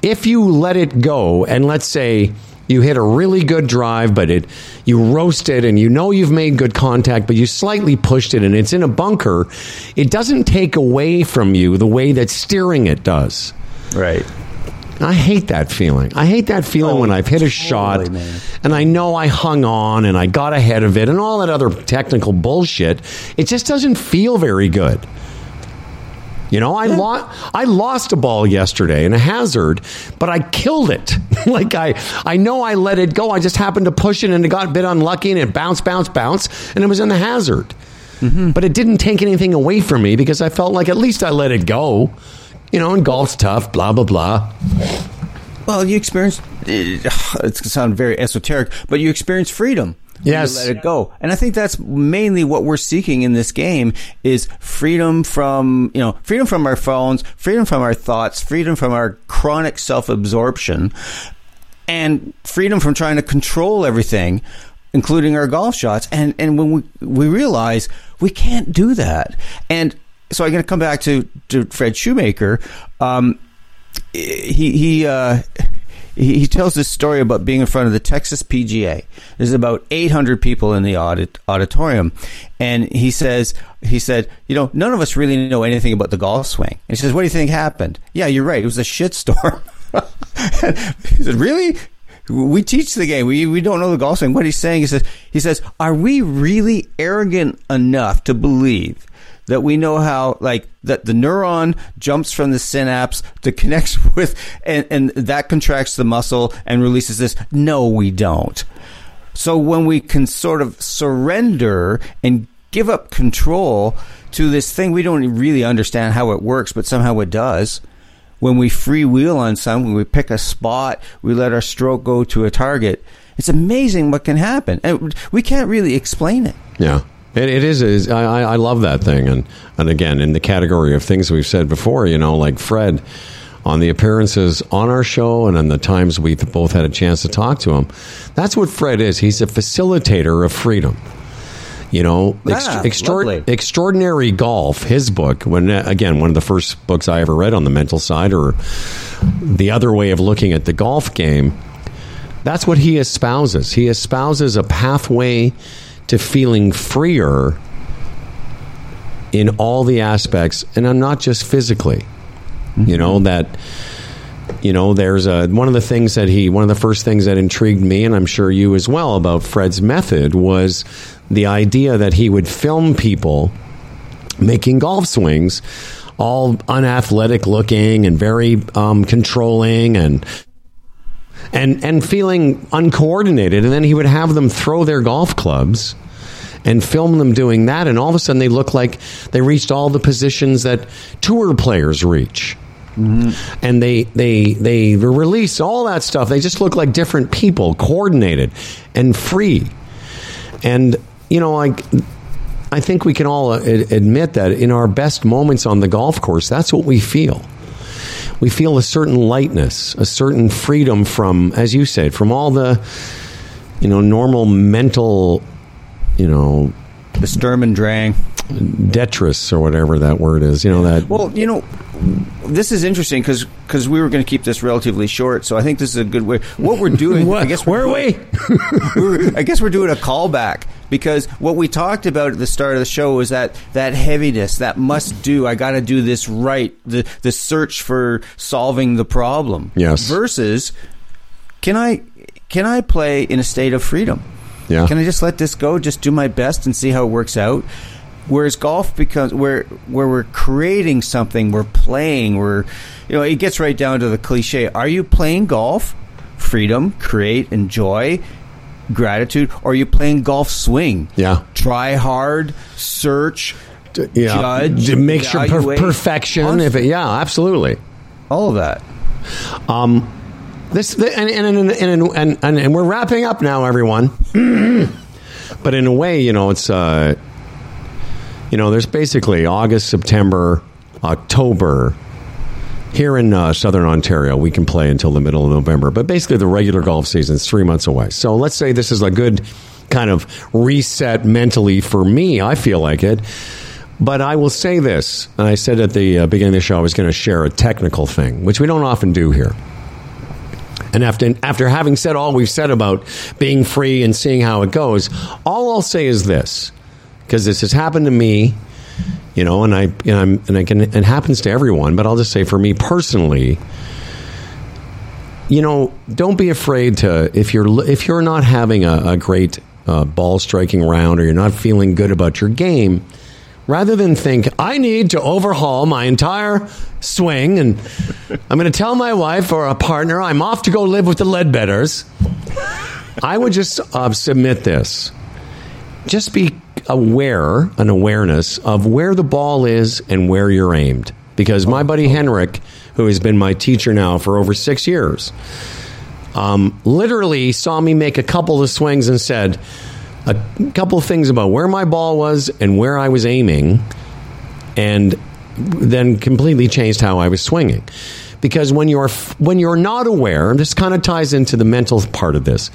if you let it go, and let's say you hit a really good drive, but it you roast it, and you know you've made good contact, but you slightly pushed it, and it's in a bunker, it doesn't take away from you the way that steering it does. Right. I hate that feeling. I hate that feeling Oh, when I've hit a shot man. and I know I hung on and I got ahead of it and all that other technical bullshit. It just doesn't feel very good. You know, I lost I lost a ball yesterday in a hazard, but I killed it. like I I know I let it go. I just happened to push it and it got a bit unlucky and it bounced, bounced, bounced, and it was in the hazard. Mm-hmm. But it didn't take anything away from me because I felt like at least I let it go. You know, and golf's tough, blah blah blah. Well, you experience. It's going to sound very esoteric, but you experience freedom. Yes. let it go, and I think that's mainly what we're seeking in this game is freedom from you know freedom from our phones, freedom from our thoughts, freedom from our chronic self-absorption, and freedom from trying to control everything, including our golf shots. And and when we we realize we can't do that, and so I'm going to come back to to Fred Shoemaker. Um, he he uh, he he tells this story about being in front of the Texas PGA. There's about 800 people in the audit, auditorium, and he says he said, you know, none of us really know anything about the golf swing. And he says, what do you think happened? Yeah, you're right. It was a shitstorm. he said, really? We teach the game. We we don't know the golf swing. What he's saying, he says, he says, are we really arrogant enough to believe that we know how like that the neuron jumps from the synapse to connects with and, and that contracts the muscle and releases this. No we don't. So when we can sort of surrender and give up control to this thing we don't really understand how it works but somehow it does. When we freewheel on something we pick a spot we let our stroke go to a target it's amazing what can happen. And we can't really explain it. Yeah. It, it is. is I, I love that thing, and and again, in the category of things we've said before, you know, like Fred, on the appearances on our show, and on the times we've both had a chance to talk to him, that's what Fred is. He's a facilitator of freedom. You know, Ah, lovely. extraordinary golf. His book, when again, one of the first books I ever read on the mental side, or the other way of looking at the golf game. That's what he espouses. He espouses a pathway to feeling freer in all the aspects, and I'm not just physically. You know that you know, there's a one of the things that he one of the first things that intrigued me, and I'm sure you as well, about Fred's method was the idea that he would film people making golf swings, all unathletic looking and very um, controlling and and and feeling uncoordinated, and then he would have them throw their golf clubs and film them doing that, and all of a sudden they look like they reached all the positions that tour players reach. Mm-hmm. And they they they release all that stuff. They just look like different people, coordinated and free. And you know, like I think we can all admit that in our best moments on the golf course, that's what we feel. We feel a certain lightness, a certain freedom from, as you said, from all the, you know, normal mental, you know, the Sturm and Drang detritus or whatever that word is. You know that. Well, you know, this is interesting because because we were going to keep this relatively short, so I think this is a good way. What we're doing, what? I guess, where are we? I guess we're doing a callback because what we talked about at the start of the show was that that heaviness, that must do. I got to do this right. The the search for solving the problem. Yes. Versus, can I can I play in a state of freedom? Yeah. Can I just let this go? Just do my best and see how it works out. Whereas golf becomes where where we're creating something, we're playing, we're you know, it gets right down to the cliche. Are you playing golf? Freedom, create, enjoy, gratitude, or are you playing golf swing? Yeah. Try hard, search, yeah. judge, make sure per- perfection. If it, yeah, absolutely. All of that. Um, this and and and, and, and, and we're wrapping up now, everyone. but in a way, you know, it's uh, you know, there's basically August, September, October. Here in uh, southern Ontario, we can play until the middle of November, but basically the regular golf season is three months away. So let's say this is a good kind of reset mentally for me. I feel like it. But I will say this, I said at the uh, beginning of the show I was going to share a technical thing, which we don't often do here. And after, after having said all we've said about being free and seeing how it goes, all I'll say is this because this has happened to me, you know, and I and I'm and I can it happens to everyone, but I'll just say for me personally, you know, don't be afraid to if you're if you're not having a, a great uh, ball striking round or you're not feeling good about your game. Rather than think, I need to overhaul my entire swing and I'm going to tell my wife or a partner I'm off to go live with the Leadbetters, I would just uh, submit this. Just be aware, an awareness of where the ball is and where you're aimed. Because my buddy Henrik, who has been my teacher now for over six years, um, literally saw me make a couple of swings and said a couple of things about where my ball was and where I was aiming, and then completely changed how I was swinging. Because when you're when you're not aware, this kind of ties into the mental part of this,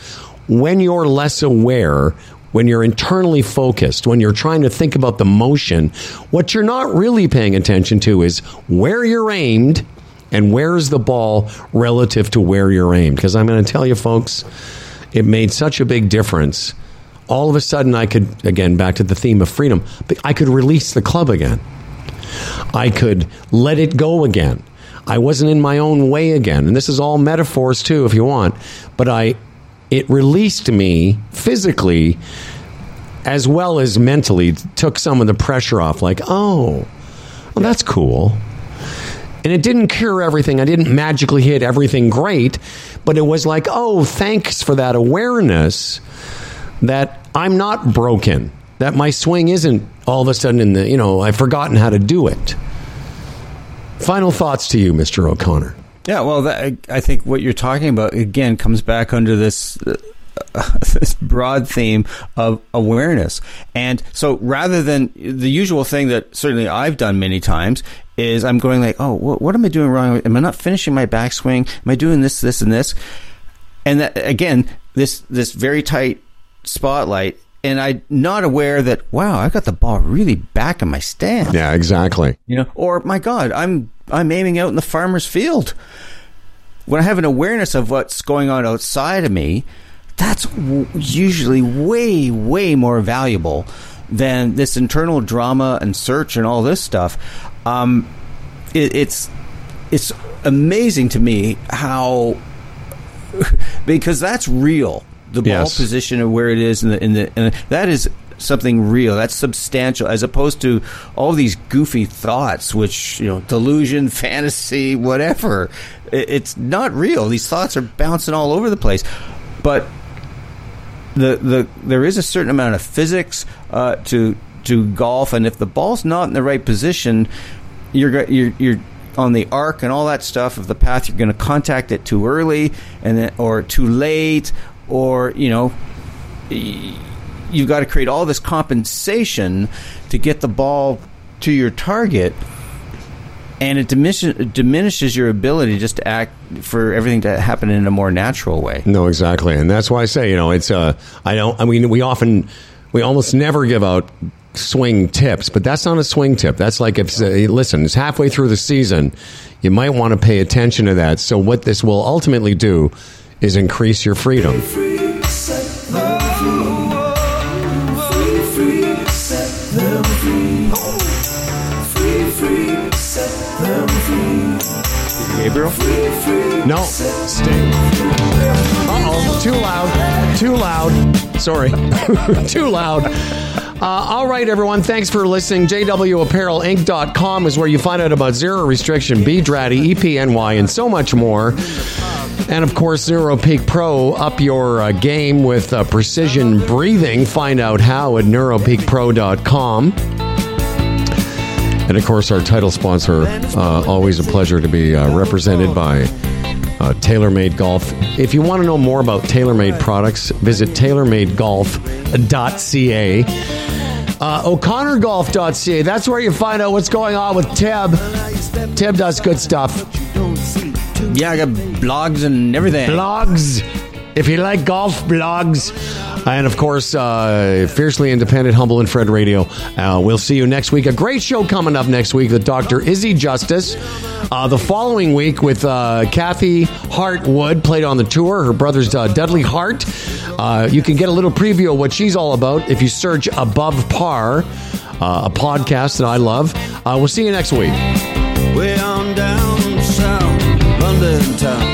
when you're less aware, when you're internally focused, when you're trying to think about the motion, what you're not really paying attention to is where you're aimed and where's the ball relative to where you're aimed. Because I'm going to tell you, folks, it made such a big difference. All of a sudden, I could, again, back to the theme of freedom, I could release the club again. I could let it go again. I wasn't in my own way again. And this is all metaphors, too, if you want. But I it released me physically as well as mentally, took some of the pressure off. Like, oh, well, that's cool. And it didn't cure everything. I didn't magically hit everything great, but it was like, oh, thanks for that awareness that I'm not broken, that my swing isn't all of a sudden in the, you know, I've forgotten how to do it. Final thoughts to you, Mr. O'Connor. Yeah, well, that, I think what you're talking about again comes back under this uh, this broad theme of awareness. And so, rather than the usual thing that certainly I've done many times is I'm going like, oh, what, what am I doing wrong? Am I not finishing my backswing? Am I doing this, this, and this? And that again, this this very tight spotlight and I'm not aware that wow, I got the ball really back in my stand. Yeah, exactly. You know, or my God, I'm I'm aiming out in the farmer's field. When I have an awareness of what's going on outside of me, that's w- usually way way more valuable than this internal drama and search and all this stuff. Um, it, it's it's amazing to me how because that's real. The ball Yes. position of where it is, and the, in the and that is something real. That's substantial, as opposed to all these goofy thoughts, which you know, delusion, fantasy, whatever. It's not real. These thoughts are bouncing all over the place, but the the there is a certain amount of physics uh, to to golf, and if the ball's not in the right position, you're you're you're on the arc and all that stuff of the path. You're going to contact it too early, and then, or too late, or you know you've got to create all this compensation to get the ball to your target, and it diminishes, it diminishes your ability just to act for everything to happen in a more natural way. No, exactly, and that's why I say you know it's. Uh, I don't. I mean, we often, we almost never give out swing tips, but that's not a swing tip. That's like if uh, listen, it's halfway through the season, you might want to pay attention to that. So what this will ultimately do is increase your freedom. Gabriel. No, stay. Uh oh, too loud, too loud. Sorry, too loud. Uh, all right, everyone. Thanks for listening. JWApparelinc.com is where you find out about zero restriction, B Draddy, EPNY, and so much more. And of course, NeuroPeak Pro, up your uh, game with uh, precision breathing. Find out how at neuropeakpro.com. And of course, our title sponsor, uh, always a pleasure to be uh, represented by uh, TaylorMade Golf. If you want to know more about TaylorMade products, visit taylormadegolf.ca. Uh, O'ConnorGolf.ca. That's where you find out what's going on with Teb. Teb does good stuff. Yeah, I got blogs and everything. Blogs. If you like golf, blogs. And of course, uh, Fiercely Independent, Humble and Fred Radio. Uh, we'll see you next week. A great show coming up next week with Dr. Izzy Justice. Uh, the following week with uh, Kathy Hartwood, played on the tour. Her brother's uh, Dudley Hart. Uh, you can get a little preview of what she's all about if you search Above Par, uh, a podcast that I love. Uh, we'll see you next week. Way on time.